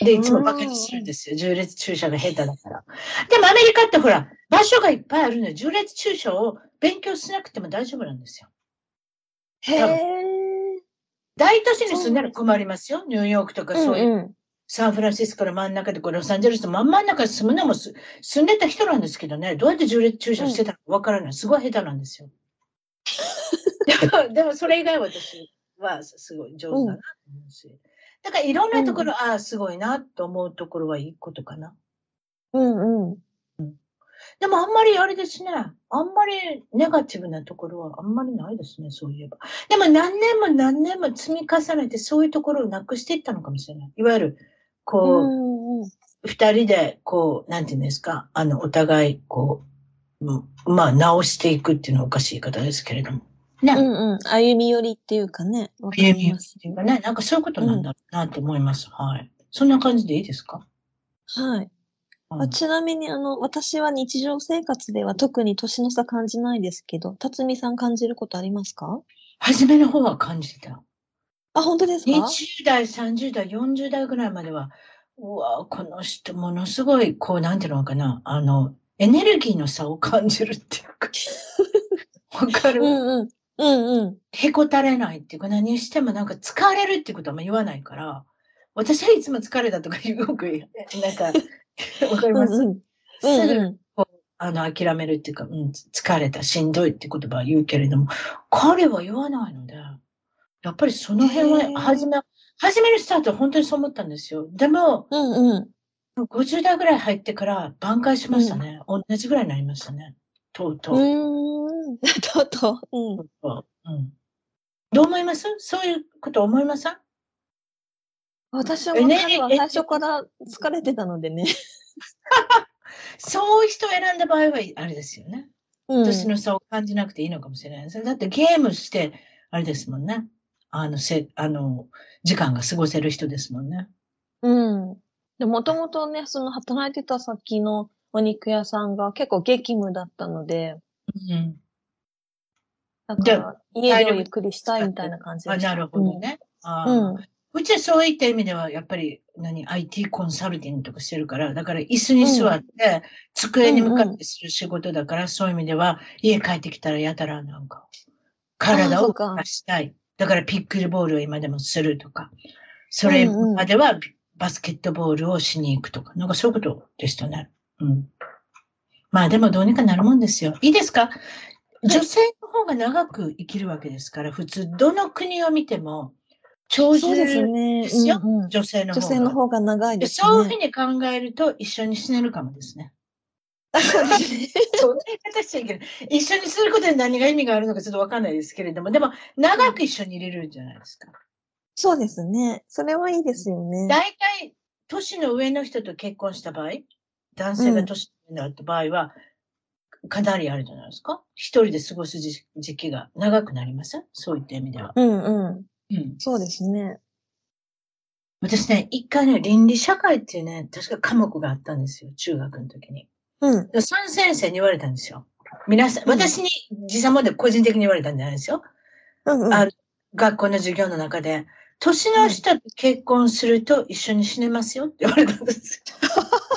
で、いつもバカにするんですよ。重列駐車が下手だから。でもアメリカってほら、場所がいっぱいあるので、重列駐車を勉強しなくても大丈夫なんですよ。へえ。大都市に住んだら困りますよ。ニューヨークとかそういう。うんうん、サンフランシスコの真ん中で、こロサンゼルスの真ん真ん中に住むのも住んでた人なんですけどね、どうやって重列駐車してたかわからない。すごい下手なんですよ。でも、でもそれ以外私はすごい上手だなと思うし。うんだからいろんなところ、うん、ああ、すごいなと思うところはいいことかな。うんうん。でもあんまりあれですね。あんまりネガティブなところはあんまりないですね、そういえば。でも何年も何年も積み重ねてそういうところをなくしていったのかもしれない。いわゆる、こう、二、人で、こう、なんていうんですか、あの、お互い、こう、まあ、直していくっていうのはおかしい言い方ですけれども。ね。うんうん。歩み寄りっていうかね。歩み寄りっていうかね。なんかそういうことなんだろうなと思います。うん、はい。そんな感じでいいですか？はい。うん、ちなみに、あの、私は日常生活では特に年の差感じないですけど、辰巳さん感じることありますか？初めの方は感じた。あ、本当ですか ?20 代、30代、40代ぐらいまでは、うわこの人ものすごい、こう、なんていうのかな、あの、エネルギーの差を感じるっていうか。わかる、うんうん、うんうん。へこたれないっていうか、何してもなんか疲れるってことは言わないから、私はいつも疲れたとかよく、なんか、わかります、うんうん、すぐ、あの、諦めるっていうか、うん、疲れた、しんどいって言葉は言うけれども、彼は言わないので、やっぱりその辺は、初め、初めのスタートは本当にそう思ったんですよ。でも、うんうん、50代ぐらい入ってから挽回しましたね。同じぐらいになりましたね。とうとう。うーん。とうとう。うん。うん。どう思います？そういうこと思いません私は彼はえ最初から疲れてたのでね。そういう人を選んだ場合は、あれですよね。うん。年の差を感じなくていいのかもしれないですね。だってゲームして、あれですもんね。あの、せ、あの、時間が過ごせる人ですもんね。うん。で、もともとね、その働いてた先のお肉屋さんが結構激務だったので、うん。だから家でゆっくりしたいみたいな感じであ、した。なるほどね。うん。うん。うちはそういった意味では、やっぱり、何、IT コンサルティングとかしてるから、だから椅子に座って、机に向かってする仕事だから、そういう意味では、家帰ってきたらやたらなんか、体を動かしたい。だからピックルボールを今でもするとか、それまではバスケットボールをしに行くとか、なんかそういうことでしたね。うん。まあでもどうにかなるもんですよ。いいですか？女性の方が長く生きるわけですから、普通、どの国を見ても、長寿ですようんうん女性の方女が。性の方が長いでですね。そういうふうに考えると、一緒に死ねるかもですね。あそんな言い方しちゃいけない。一緒にすることに何が意味があるのかちょっとわかんないですけれども、でも、長く一緒に入れるんじゃないですか。そうですね。それはいいですよね。大体、年の上の人と結婚した場合、男性が年の上だった場合は、かなりあるじゃないですか？一人で過ごす時時期が長くなりません？そういった意味では。うんうん。うん。そうですね。私ね、一回ね、倫理社会っていうね、確か科目があったんですよ。中学の時に。うん。でその先生に言われたんですよ。皆さん、うん私に時差まで個人的に言われたんじゃないですよ。うんうん。あ学校の授業の中で、年の下と結婚すると一緒に死ねますよって言われたんですよ。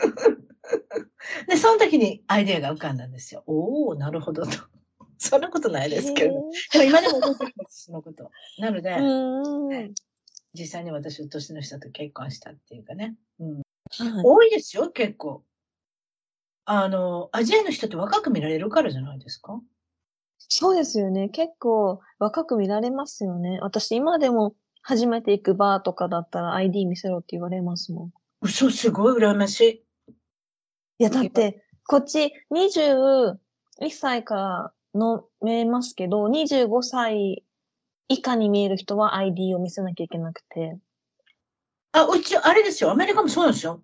で、その時にアイデアが浮かんだんですよ。おおなるほどと。そんなことないですけれど。でも今でも覚えてるんです、そのこと。なので。実際に私は年の下と結婚したっていうかね。うん、はい多いですよ、結構。あの、アジアの人って若く見られるからじゃないですか？そうですよね。結構若く見られますよね。私今でも初めて行くバーとかだったら ID 見せろって言われますもん。嘘、すごい羨ましい。いや、だって、こっち21歳から飲めますけど、25歳以下に見える人は ID を見せなきゃいけなくて。あ、うち、あれですよ。アメリカもそうなんですよ。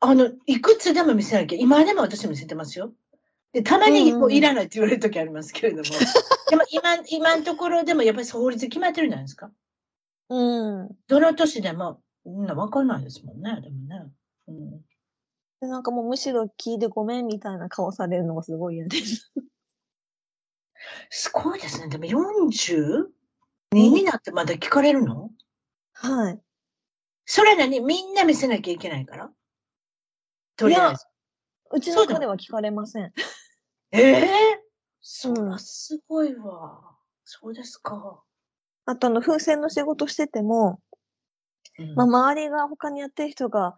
あの、いくつでも見せなきゃ。今でも私見せてますよ。で、たまにもういらないって言われる時ありますけれども。でも今、今のところでもやっぱり法律決まってるじゃないですか。うん。どの年でも、みんなわかんないですもんね。でもね。うん、でなんかもうむしろ聞いてごめんみたいな顔されるのがすごい嫌です。すごいですね。でも42になってまだ聞かれるの？はい。それなにみんな見せなきゃいけないから？とりあえず。うちの彼は聞かれません。ええそらすごいわ。そうですか。あとあの、風船の仕事してても、うんまあ、周りが他にやってる人が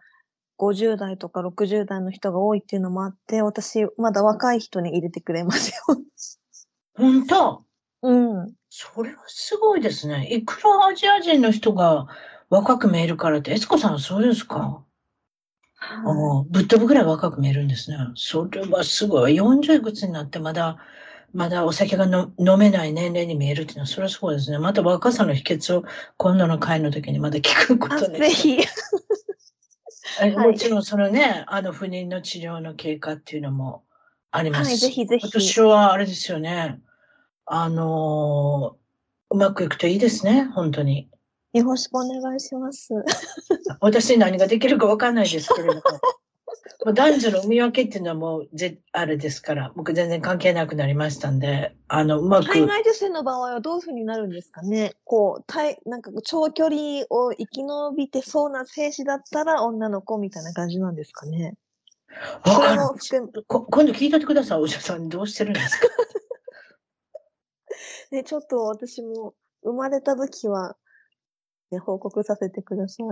50代とか60代の人が多いっていうのもあって、私、まだ若い人に入れてくれますよ。本当？うん。それはすごいですね。いくらアジア人の人が若く見えるからって、エスコさんはそうですか、ああぶっ飛ぶぐらい若く見えるんですね。それはすごい。40いくつになってまだ、まだお酒がの飲めない年齢に見えるっていうのは、それはすごいですね。また若さの秘訣を今度の会の時にまだ聞くこあ、とでぜひ。もちろんそのね、あの不妊の治療の経過っていうのもあります。し、はいぜひぜひ。私はあれですよね、あのーうまくいくといいですね、本当に。よろしくお願いします。私に何ができるかわかんないですけれども、男女の見分けっていうのはもうぜ、あれですから、僕全然関係なくなりましたんで、あの、うまく、海外女性の場合はどういう風になるんですかね。こう、体、なんか長距離を生き延びてそうな兵士だったら女の子みたいな感じなんですかね。わかる。こ今度聞いといてください、お医者さん。にどうしてるんですか？ね、ちょっと私も生まれた時は、ね、報告させてください。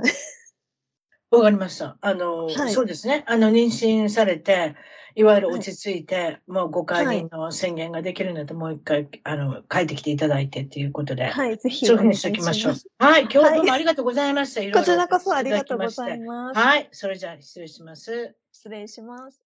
わかりました。あの、はいそうですね。あの、妊娠されて、いわゆる落ち着いて、もうご解任の宣言ができるので、もう一回、あの、帰ってきていただいてっていうことで。はい、ぜひそういうふうにしておきましょう。はい、今日はどうもありがとうございました。いろいろこちらこそありがとうございます。はい、それじゃあ失礼します。失礼します。